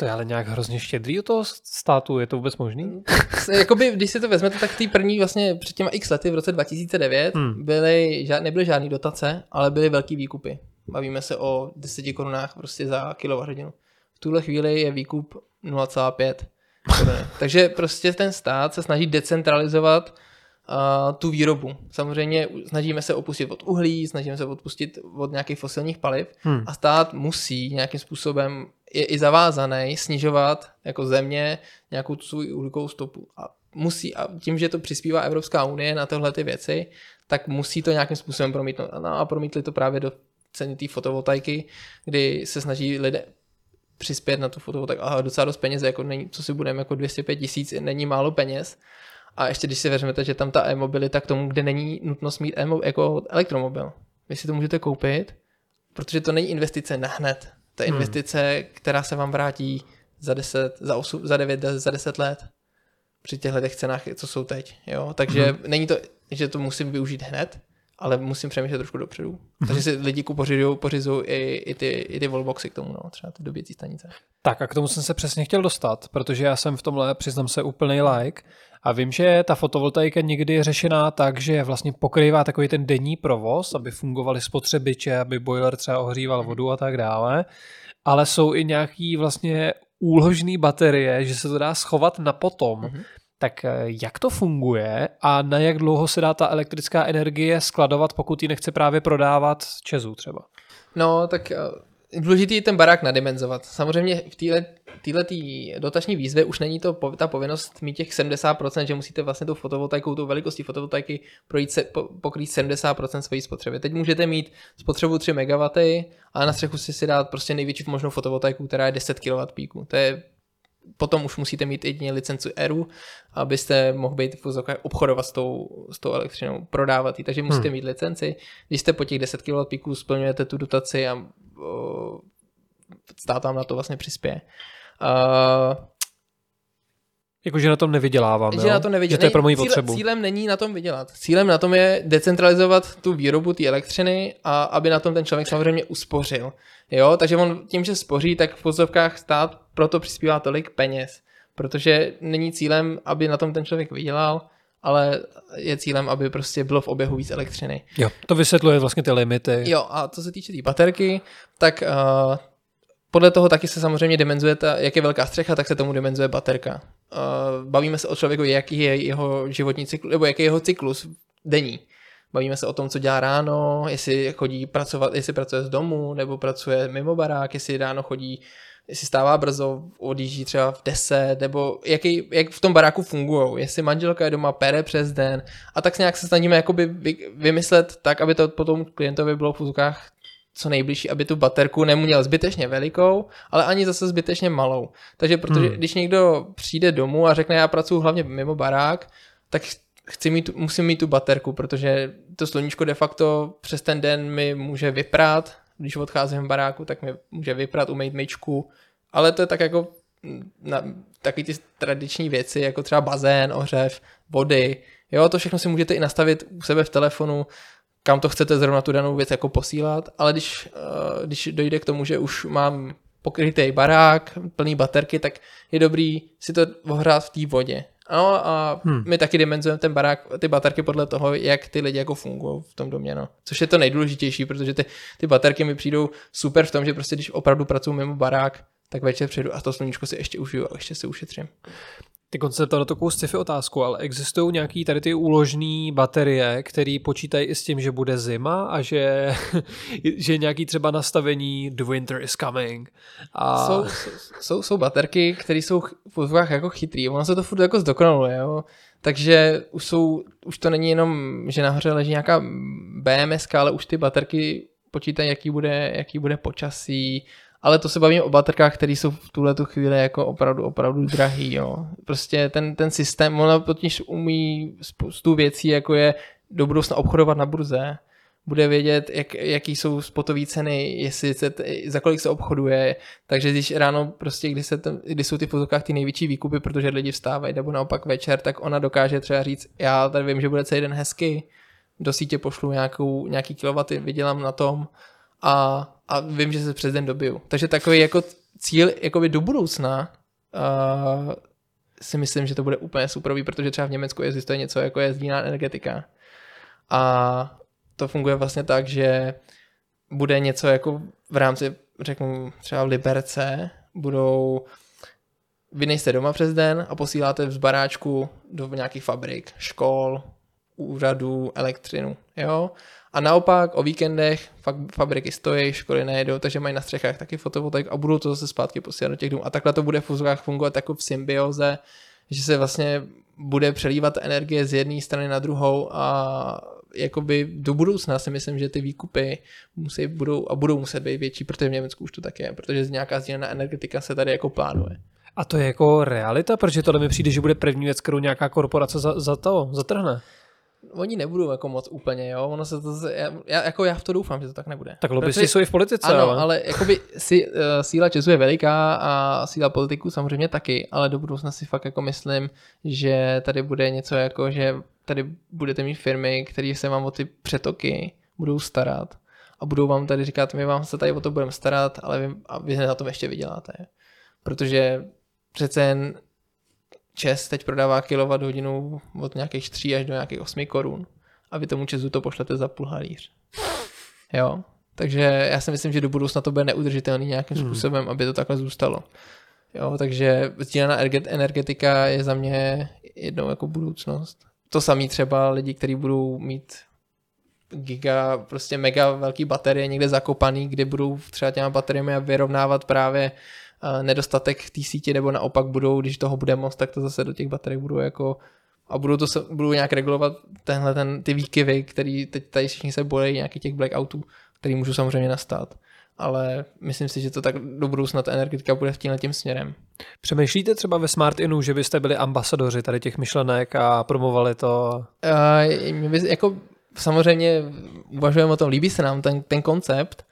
To je ale nějak hrozně štědrý od toho státu, je to vůbec možný? S- Jakoby, když si to vezmete, tak ty první vlastně před těma x lety v roce 2009 Hmm. byly, nebyly žádné dotace, ale byly velký výkupy. Bavíme se o 10 korunách prostě za kWh. V tuhle chvíli je výkup 0,5 koruny. Takže prostě ten stát se snaží decentralizovat uh, tu výrobu. Samozřejmě snažíme se opustit od uhlí, snažíme se odpustit od nějakých fosilních paliv Hmm. a stát musí nějakým způsobem, je i zavázaný snižovat jako země nějakou svou uhlíkovou stopu. A musí, a tím, že to přispívá Evropská unie na tyhle ty věci, tak musí to nějakým způsobem promítnout. No a promítli to právě do ceny té fotovoltaiky, kdy se snaží lidé přispět na tu fotovoltaiku. A docela dost peněz, jako není, co si budeme, jako 205 tisíc, není málo peněz. A ještě když si vezmete, že tam ta e-mobilita k tomu, kde není nutnost mít e jako elektromobil. Vy si to můžete koupit, protože to není investice na hned. To je Hmm. investice, která se vám vrátí za 10, za 8, za 9, za 10 let. Při těchto těch cenách, co jsou teď. Jo? Takže Mhm. není to, že to musím využít hned, ale musím přemýšlet trošku dopředu. Mhm. Takže si lidi pořizují, pořizují i, i, ty, i ty wallboxy k tomu, no, třeba ty dobíjecí stanice. Tak a k tomu jsem se přesně chtěl dostat, protože já jsem v tomhle, přiznám se, úplný like a vím, že ta fotovoltaika někdy je řešená tak, že vlastně pokrývá takový ten denní provoz, aby fungovaly spotřebiče, aby boiler třeba ohříval vodu a tak dále, ale jsou i nějaký vlastně úložný baterie, že se to dá schovat na potom. Mhm. Tak eh, jak to funguje a na jak dlouho se dá ta elektrická energie skladovat, pokud ji nechce právě prodávat Česu třeba? No, tak eh, důležitý je ten barák nadimenzovat. Samozřejmě v této dotační výzvě už není to ta povinnost mít těch 70%, že musíte vlastně tou fotovoltaikou, tou velikostí fotovoltaiky projít se, po, pokrýt 70% své spotřeby. Teď můžete mít spotřebu 3 MW, a na střechu si si dát prostě největší možnou fotovoltaiku, která je 10 kW píku. To je Potom už musíte mít jedině licenci ERU, abyste mohl být v vozovkách obchodovat s tou, s tou elektřinou, prodávat ji. Takže musíte Hmm. mít licenci. Když jste po těch 10 kW píků splňujete tu dotaci a o, stát vám na to vlastně přispěje. Uh, Jakože na tom nevydělávám, že jo? na to nevidět. Že to je pro moji Cíle- potřebu. Cílem není na tom vydělat. Cílem na tom je decentralizovat tu výrobu té elektřiny a aby na tom ten člověk samozřejmě uspořil. Jo, takže on tím, že spoří, tak v pozovkách stát proto přispívá tolik peněz. Protože není cílem, aby na tom ten člověk vydělal, ale je cílem, aby prostě bylo v oběhu víc elektřiny. Jo, to vysvětluje vlastně ty limity. Jo, a co se týče té tý baterky, tak uh, podle toho taky se samozřejmě dimenzuje, ta, jak je velká střecha, tak se tomu dimenzuje baterka. Uh, bavíme se o člověku, jaký je jeho životní cyklus, nebo jaký je jeho cyklus denní. bavíme se o tom, co dělá ráno, jestli chodí pracovat, jestli pracuje z domu, nebo pracuje mimo barák, jestli ráno chodí jestli stává brzo, odjíždí třeba v 10, nebo jaký, jak v tom baráku fungují, jestli manželka je doma, pere přes den a tak nějak se snažíme jakoby vymyslet tak, aby to potom klientovi bylo v fuzukách co nejbližší, aby tu baterku neměl zbytečně velikou, ale ani zase zbytečně malou. Takže protože hmm. když někdo přijde domů a řekne, já pracuji hlavně mimo barák, tak chci mít, musím mít tu baterku, protože to sluníčko de facto přes ten den mi může vyprát, když odcházím v baráku, tak mi může vyprat, umýt myčku, ale to je tak jako na, taky ty tradiční věci, jako třeba bazén, ohřev, vody, jo, to všechno si můžete i nastavit u sebe v telefonu, kam to chcete zrovna tu danou věc jako posílat, ale když, uh, když dojde k tomu, že už mám pokrytý barák, plný baterky, tak je dobrý si to ohrát v té vodě. No a hmm. my taky dimenzujeme ten barák, ty baterky podle toho, jak ty lidi jako fungují v tom domě, no. Což je to nejdůležitější, protože ty, ty baterky mi přijdou super v tom, že prostě když opravdu pracuji mimo barák, tak večer přijdu a to sluníčko si ještě užiju a ještě si ušetřím. Ty koncept na takovou sci-fi otázku, ale existují nějaký tady ty úložné baterie, které počítají i s tím, že bude zima a že, že nějaký třeba nastavení the winter is coming. A... Jsou, jsou, jsou baterky, které jsou v pozvách jako chytrý, ono se to furt jako zdokonaluje, jo. Takže už, jsou, už to není jenom, že nahoře leží nějaká BMS, ale už ty baterky počítají, jaký bude, jaký bude počasí, ale to se bavíme o baterkách, které jsou v tuhle tu chvíli jako opravdu, opravdu drahý, jo. Prostě ten, ten systém, ona totiž umí spoustu věcí, jako je do budoucna obchodovat na burze, bude vědět, jak, jaký jsou spotové ceny, jestli se, za kolik se obchoduje, takže když ráno prostě, kdy, se kdy jsou ty v ty největší výkupy, protože lidi vstávají, nebo naopak večer, tak ona dokáže třeba říct, já tady vím, že bude celý den hezky, do sítě pošlu nějakou, nějaký kilowaty, vydělám na tom. A a vím, že se přes den dobiju. Takže takový jako cíl jakoby do budoucna uh, si myslím, že to bude úplně superový, protože třeba v Německu existuje něco jako je sdílená energetika. A to funguje vlastně tak, že bude něco jako v rámci, řeknu třeba v Liberce, budou vy nejste doma přes den a posíláte z baráčku do nějakých fabrik, škol, úřadů, elektřinu, jo? A naopak o víkendech fakt fabriky stojí, školy nejedou, takže mají na střechách taky fotovoltaik a budou to zase zpátky posílat do těch domů. A takhle to bude v fuzovkách fungovat jako v symbioze, že se vlastně bude přelívat energie z jedné strany na druhou a jakoby do budoucna si myslím, že ty výkupy musí, budou a budou muset být větší, protože v Německu už to tak je, protože nějaká sdílená energetika se tady jako plánuje. A to je jako realita, protože tohle mi přijde, že bude první věc, kterou nějaká korporace za, za to zatrhne oni nebudou jako moc úplně, jo, ono se to, já, já, jako já v to doufám, že to tak nebude. Tak lobbysti jsou i v politice, Ano, ale, ale jakoby si, uh, síla Česu je veliká a síla politiků samozřejmě taky, ale do budoucna si fakt jako myslím, že tady bude něco jako, že tady budete mít firmy, které se vám o ty přetoky budou starat a budou vám tady říkat, my vám se tady o to budeme starat, ale vy, a vy na tom ještě vyděláte. Protože přece jen Čes teď prodává kilovat hodinu od nějakých 3 až do nějakých 8 korun a vy tomu Česu to pošlete za půl halíř. Jo, takže já si myslím, že do budoucna to bude neudržitelný nějakým hmm. způsobem, aby to takhle zůstalo. Jo, takže sdílená energetika je za mě jednou jako budoucnost. To samý třeba lidi, kteří budou mít giga, prostě mega velký baterie někde zakopaný, kde budou třeba těma bateriemi vyrovnávat právě nedostatek té síti, nebo naopak budou, když toho bude moc, tak to zase do těch baterek budou jako a budou to se, budou nějak regulovat tenhle ten, ty výkyvy, který teď tady všichni se bojí, nějaký těch blackoutů, který můžou samozřejmě nastat. Ale myslím si, že to tak do budoucna ta energetika bude v tímhle tím směrem. Přemýšlíte třeba ve Smart Inu, že byste byli ambasadoři tady těch myšlenek a promovali to? Uh, jako samozřejmě uvažujeme o tom, líbí se nám ten, ten koncept,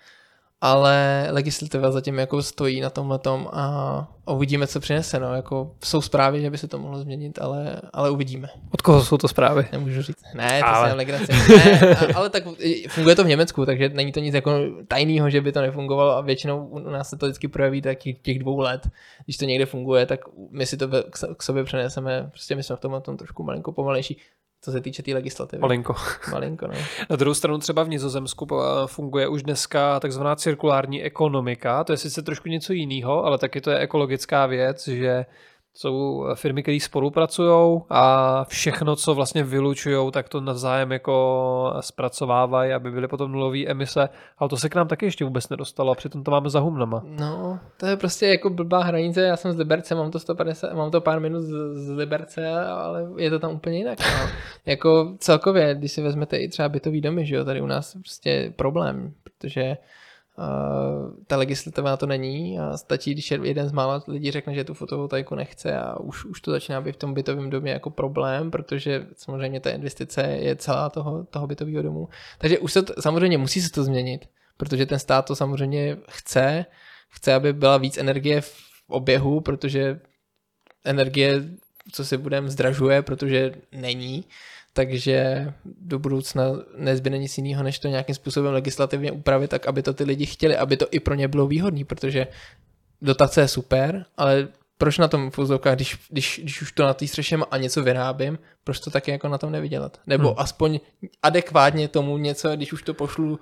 ale legislativa zatím jako stojí na tomhle tom a uvidíme, co přinese. No. Jako jsou zprávy, že by se to mohlo změnit, ale, ale uvidíme. Od koho jsou to zprávy? Nemůžu říct. Ne, to ale... jsem legrace. Ne, ale tak funguje to v Německu, takže není to nic jako tajného, že by to nefungovalo a většinou u nás se to vždycky projeví tak těch dvou let. Když to někde funguje, tak my si to k sobě přeneseme. Prostě my jsme v tomhle tom trošku malinko pomalejší co se týče té tý legislativy. Malinko. Malinko, no. Na druhou stranu třeba v Nizozemsku eh, funguje už dneska takzvaná cirkulární ekonomika, to je sice trošku něco jiného, ale taky to je ekologická věc, že jsou firmy, které spolupracují a všechno, co vlastně vylučují, tak to navzájem jako zpracovávají, aby byly potom nulové emise, ale to se k nám taky ještě vůbec nedostalo a přitom to máme za humnama. No, to je prostě jako blbá hranice, já jsem z Liberce, mám to 150, mám to pár minut z, z Liberce, ale je to tam úplně jinak. No. jako celkově, když si vezmete i třeba bytový domy, že jo, tady u nás prostě problém, protože ta legislativa to není a stačí, když jeden z mála lidí řekne, že tu fotovoltaiku nechce a už, už to začíná být v tom bytovém domě jako problém, protože samozřejmě ta investice je celá toho, toho bytového domu. Takže už se to, samozřejmě musí se to změnit, protože ten stát to samozřejmě chce, chce, aby byla víc energie v oběhu, protože energie, co si budeme, zdražuje, protože není takže do budoucna nezbyde nic jiného, než to nějakým způsobem legislativně upravit, tak aby to ty lidi chtěli, aby to i pro ně bylo výhodné, protože dotace je super, ale proč na tom v když, když, když už to na té střeše a něco vyrábím, proč to taky jako na tom nevydělat? Nebo hmm. aspoň adekvátně tomu něco, když už to pošlu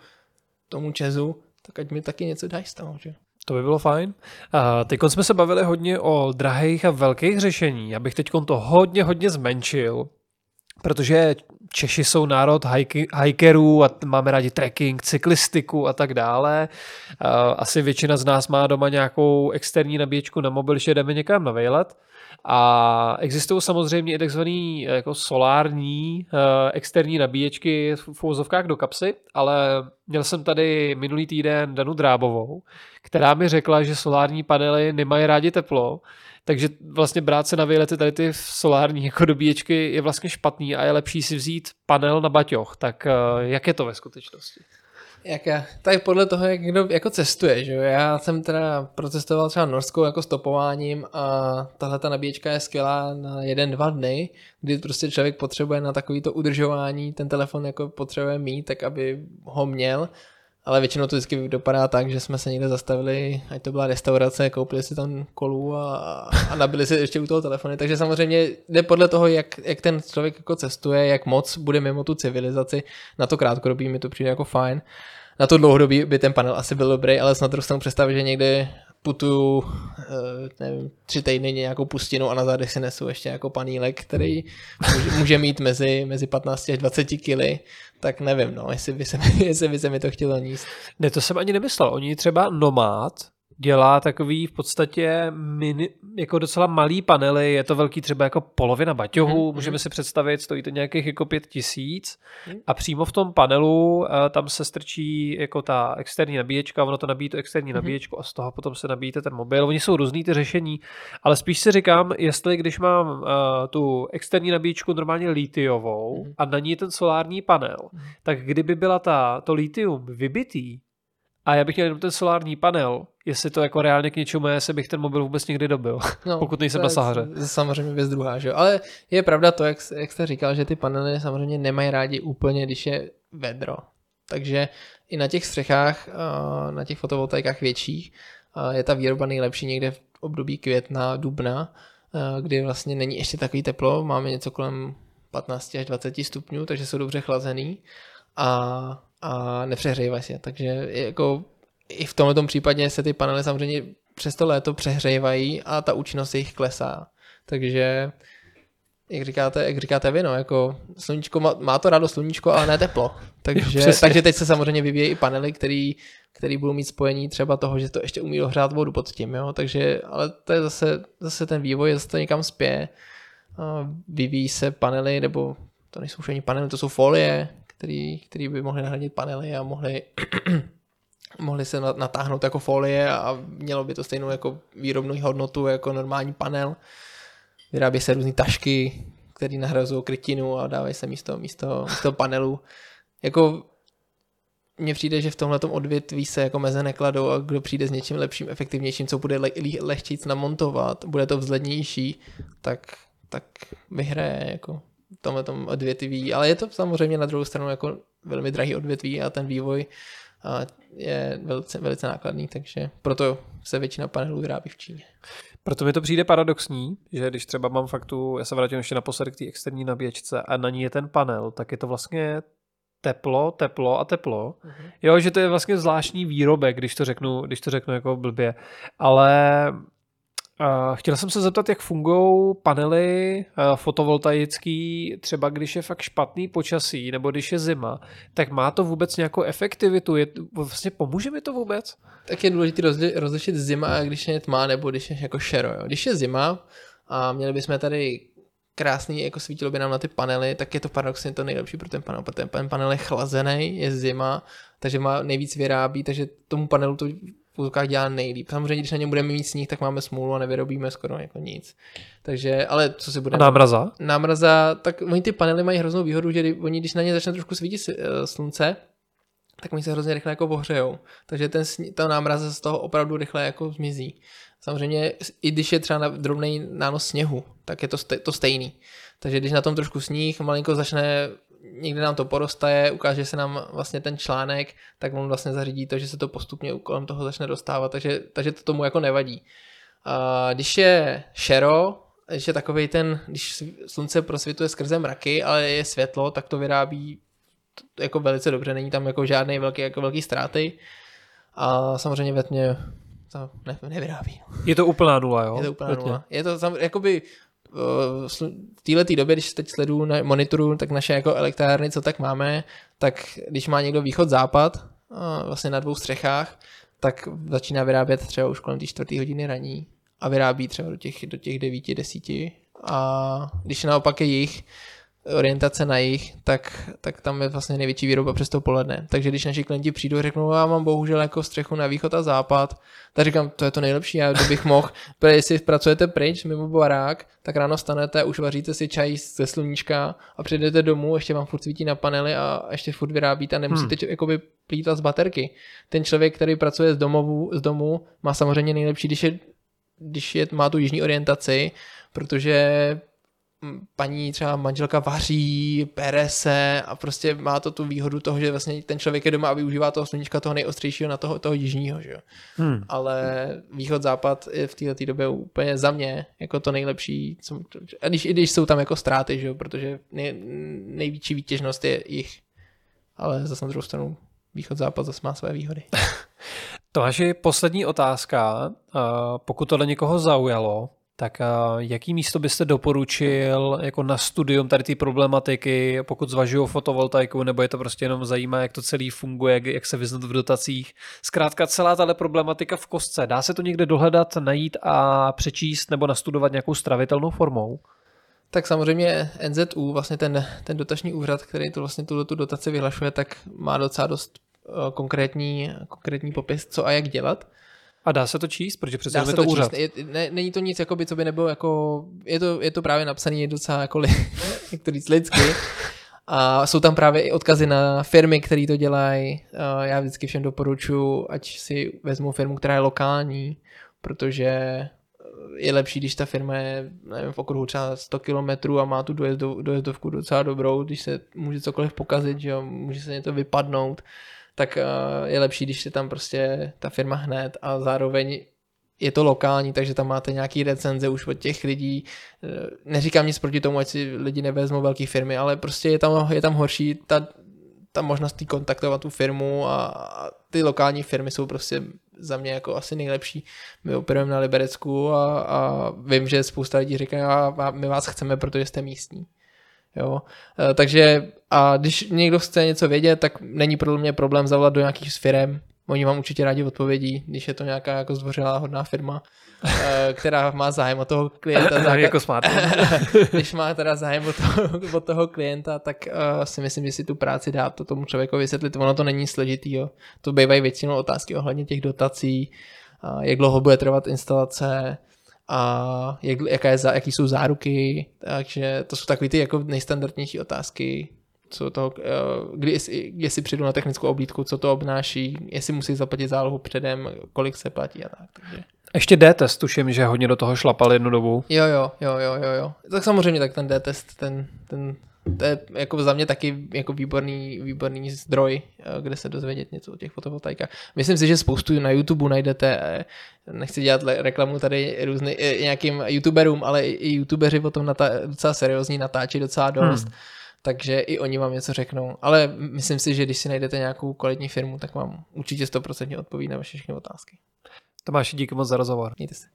tomu Česu, tak ať mi taky něco z toho, že? To by bylo fajn. A teď jsme se bavili hodně o drahých a velkých řešení. Abych teď to hodně, hodně zmenšil, protože Češi jsou národ hikerů a máme rádi trekking, cyklistiku a tak dále. Asi většina z nás má doma nějakou externí nabíječku na mobil, že jdeme někam na vejlet. A existují samozřejmě i takzvaný jako solární externí nabíječky v úzovkách do kapsy, ale měl jsem tady minulý týden Danu Drábovou, která mi řekla, že solární panely nemají rádi teplo, takže vlastně brát se na výlety tady ty solární jako dobíječky je vlastně špatný a je lepší si vzít panel na baťoch. Tak eh, jak je to ve skutečnosti? Jak já, tak podle toho, jak kdo jako cestuje, že jo? Já jsem teda procestoval třeba norskou jako stopováním a tahle ta nabíječka je skvělá na jeden, dva dny, kdy prostě člověk potřebuje na takovýto udržování, ten telefon jako potřebuje mít, tak aby ho měl ale většinou to vždycky dopadá tak, že jsme se někde zastavili, ať to byla restaurace, koupili si tam kolu a, a nabili si ještě u toho telefony, takže samozřejmě jde podle toho, jak, jak ten člověk jako cestuje, jak moc bude mimo tu civilizaci, na to krátkodobí mi to přijde jako fajn. Na to dlouhodobí by ten panel asi byl dobrý, ale snad druhou představit, že někde putuju, eh, nevím, tři týdny nějakou pustinu a na zádech si nesu ještě jako panílek, který může, může mít mezi, mezi 15 až 20 kily, tak nevím, no, jestli by, se, jestli by se mi to chtělo níst. Ne, to jsem ani nemyslel. Oni třeba Nomad, dělá takový v podstatě mini, jako docela malý panely, je to velký třeba jako polovina baťohu, mm-hmm. můžeme si představit, stojí to nějakých jako pět tisíc mm-hmm. a přímo v tom panelu uh, tam se strčí jako ta externí nabíječka, ono to nabíjí tu externí mm-hmm. nabíječku a z toho potom se nabíjíte ten mobil. Oni jsou různý ty řešení, ale spíš si říkám, jestli když mám uh, tu externí nabíječku normálně litiovou mm-hmm. a na ní ten solární panel, mm-hmm. tak kdyby byla ta, to litium vybitý, a já bych měl jenom ten solární panel, jestli to jako reálně k něčemu je, jestli bych ten mobil vůbec někdy dobil, no, pokud nejsem na Sahaře. Samozřejmě věc druhá, že jo. Ale je pravda to, jak, jak jste říkal, že ty panely samozřejmě nemají rádi úplně, když je vedro. Takže i na těch střechách, na těch fotovoltaikách větších, je ta výroba nejlepší někde v období května, dubna, kdy vlastně není ještě takový teplo, máme něco kolem 15 až 20 stupňů, takže jsou dobře chlazený a, a nepřehřívají se. Takže jako i v tomto případě se ty panely samozřejmě přes to léto přehřívají a ta účinnost jich klesá. Takže jak říkáte, jak říkáte vy, no, jako sluníčko má, má to rádo sluníčko, ale ne teplo. Takže, takže teď se samozřejmě vyvíjejí i panely, který, který budou mít spojení třeba toho, že to ještě umí dohrát vodu pod tím, jo. Takže, ale to je zase, zase ten vývoj, zase to někam spě. Vyvíjí se panely, nebo to nejsou už ani panely, to jsou folie, který, který by mohly nahradit panely a mohly mohly se natáhnout jako folie a mělo by to stejnou jako výrobnou hodnotu jako normální panel. Vyrábí se různé tašky, které nahrazují krytinu a dávají se místo, místo, místo panelu. Jako mně přijde, že v tomhle odvětví se jako meze nekladou a kdo přijde s něčím lepším, efektivnějším, co bude le- le- lehčíc namontovat, bude to vzhlednější, tak, tak vyhraje jako v tomhle odvětví. Ale je to samozřejmě na druhou stranu jako velmi drahý odvětví a ten vývoj je velice, velice nákladný, takže proto se většina panelů vyrábí v Číně. Proto mi to přijde paradoxní, že když třeba mám fakt tu, já se vrátím ještě naposledy k té externí nabíječce a na ní je ten panel, tak je to vlastně teplo, teplo a teplo. Uh-huh. Jo, že to je vlastně zvláštní výrobek, když to řeknu, když to řeknu jako blbě. Ale chtěl jsem se zeptat, jak fungují panely uh, fotovoltaický, třeba když je fakt špatný počasí, nebo když je zima, tak má to vůbec nějakou efektivitu? Je, vlastně pomůže mi to vůbec? Tak je důležité rozli, rozlišit zima, když je tma, nebo když je jako šero. Jo. Když je zima a měli bychom tady krásný, jako svítilo by nám na ty panely, tak je to paradoxně to nejlepší pro ten panel, protože ten panel je chlazený, je zima, takže má nejvíc vyrábí, takže tomu panelu to v dělá nejlíp. Samozřejmě, když na něm budeme mít sníh, tak máme smůlu a nevyrobíme skoro jako nic. Takže, ale co si budeme... A námraza? Námraza, tak oni ty panely mají hroznou výhodu, že oni, když na ně začne trošku svítit eh, slunce, tak oni se hrozně rychle jako ohřejou. Takže ten, ta námraza z toho opravdu rychle jako zmizí. Samozřejmě, i když je třeba na drobný nános sněhu, tak je to, to stejný. Takže když na tom trošku sníh, malinko začne někde nám to porostaje, ukáže se nám vlastně ten článek, tak on vlastně zařídí to, že se to postupně kolem toho začne dostávat, takže, takže to tomu jako nevadí. A když je šero, když je takový ten, když slunce prosvětuje skrze mraky, ale je světlo, tak to vyrábí jako velice dobře, není tam jako žádný velký, jako velký ztráty. A samozřejmě ve tmě to ne, nevyrábí. Je to úplná nula, jo? Je to úplná nula. Je to jakoby v této době, když teď sleduju na monitoru, tak naše jako elektrárny, co tak máme, tak když má někdo východ-západ, vlastně na dvou střechách, tak začíná vyrábět třeba už kolem té čtvrté hodiny raní a vyrábí třeba do těch, do těch devíti, desíti. A když naopak je jich, orientace na jich, tak, tak tam je vlastně největší výroba přes to poledne. Takže když naši klienti přijdou a řeknou, já mám bohužel jako střechu na východ a západ, tak říkám, to je to nejlepší, já kdybych mohl, protože jestli pracujete pryč mimo barák, tak ráno stanete, už vaříte si čaj ze sluníčka a přijdete domů, ještě vám furt svítí na panely a ještě furt vyrábíte a nemusíte hmm. jakoby plítat z baterky. Ten člověk, který pracuje z, domovu, z domu, má samozřejmě nejlepší, když je když je, má tu jižní orientaci, protože paní třeba manželka vaří, pere se a prostě má to tu výhodu toho, že vlastně ten člověk je doma a využívá toho sluníčka toho nejostřejšího na toho, toho jižního, že jo. Hmm. Ale východ-západ je v této době úplně za mě jako to nejlepší, co, a když, i když jsou tam jako ztráty, že jo, protože nej, největší výtěžnost je jich, ale zase na druhou stranu východ-západ zase má své výhody. Tomáši, poslední otázka. Pokud to někoho zaujalo, tak jaký místo byste doporučil jako na studium tady té problematiky, pokud zvažují fotovoltaiku, nebo je to prostě jenom zajímá, jak to celý funguje, jak, jak se vyznat v dotacích. Zkrátka celá tahle problematika v kostce. Dá se to někde dohledat, najít a přečíst nebo nastudovat nějakou stravitelnou formou? Tak samozřejmě NZU, vlastně ten, ten dotační úřad, který tu vlastně tu, tu dotaci vyhlašuje, tak má docela dost eh, konkrétní, konkrétní popis, co a jak dělat. A dá se to číst, protože přece je to, to úřad. Je, ne, není to nic, jakoby, co by nebylo jako, je to, je to právě napsané docela jako, li, jak to říct, lidsky. A jsou tam právě i odkazy na firmy, které to dělají. Já vždycky všem doporučuji, ať si vezmu firmu, která je lokální, protože je lepší, když ta firma je nevím, v okruhu třeba 100 km a má tu dojezdov, dojezdovku docela dobrou, když se může cokoliv pokazit, že jo, může se něco vypadnout tak eh, je lepší, když je tam prostě ta firma hned a zároveň je to lokální, takže tam máte nějaký recenze už od těch lidí. Eh, neříkám nic proti tomu, ať si lidi nevezmou velké firmy, ale prostě je tam, je tam horší ta, ta možnost kontaktovat tu firmu a, a ty lokální firmy jsou prostě za mě jako asi nejlepší. My operujeme na Liberecku a, a vím, že spousta lidí říká, a my vás chceme, protože jste místní. Jo? E, takže a když někdo chce něco vědět, tak není pro mě problém zavolat do nějakých firm. Oni vám určitě rádi odpovědí, když je to nějaká jako zdvořilá hodná firma, e, která má zájem o toho klienta. Záka... jako smart. když má teda zájem o toho, o toho klienta, tak uh, si myslím, že si tu práci dá to tomu člověku vysvětlit. Ono to není složitý. Jo. To bývají většinou otázky ohledně těch dotací, uh, jak dlouho bude trvat instalace, a jak, jaká je, jaký jsou záruky, takže to jsou takové ty jako nejstandardnější otázky, co to, eh, kdy, jestli, jestli přijdu na technickou oblídku, co to obnáší, jestli musí zaplatit zálohu předem, kolik se platí a tak. Takže. Ještě D-test, tuším, že hodně do toho šlapal jednu dobu. Jo, jo, jo, jo, jo, jo. Tak samozřejmě tak ten D-test, ten, ten to je jako za mě taky jako výborný, výborný zdroj, eh, kde se dozvědět něco o těch fotovoltaikách. Myslím si, že spoustu na YouTube najdete, eh, nechci dělat reklamu tady různý, eh, nějakým youtuberům, ale i youtubeři potom natá- docela seriózní natáčí docela dost. Hmm. Takže i oni vám něco řeknou. Ale myslím si, že když si najdete nějakou kvalitní firmu, tak vám určitě 100% odpoví na vaše všechny otázky. Tomáši, díky moc za rozhovor. Mějte se.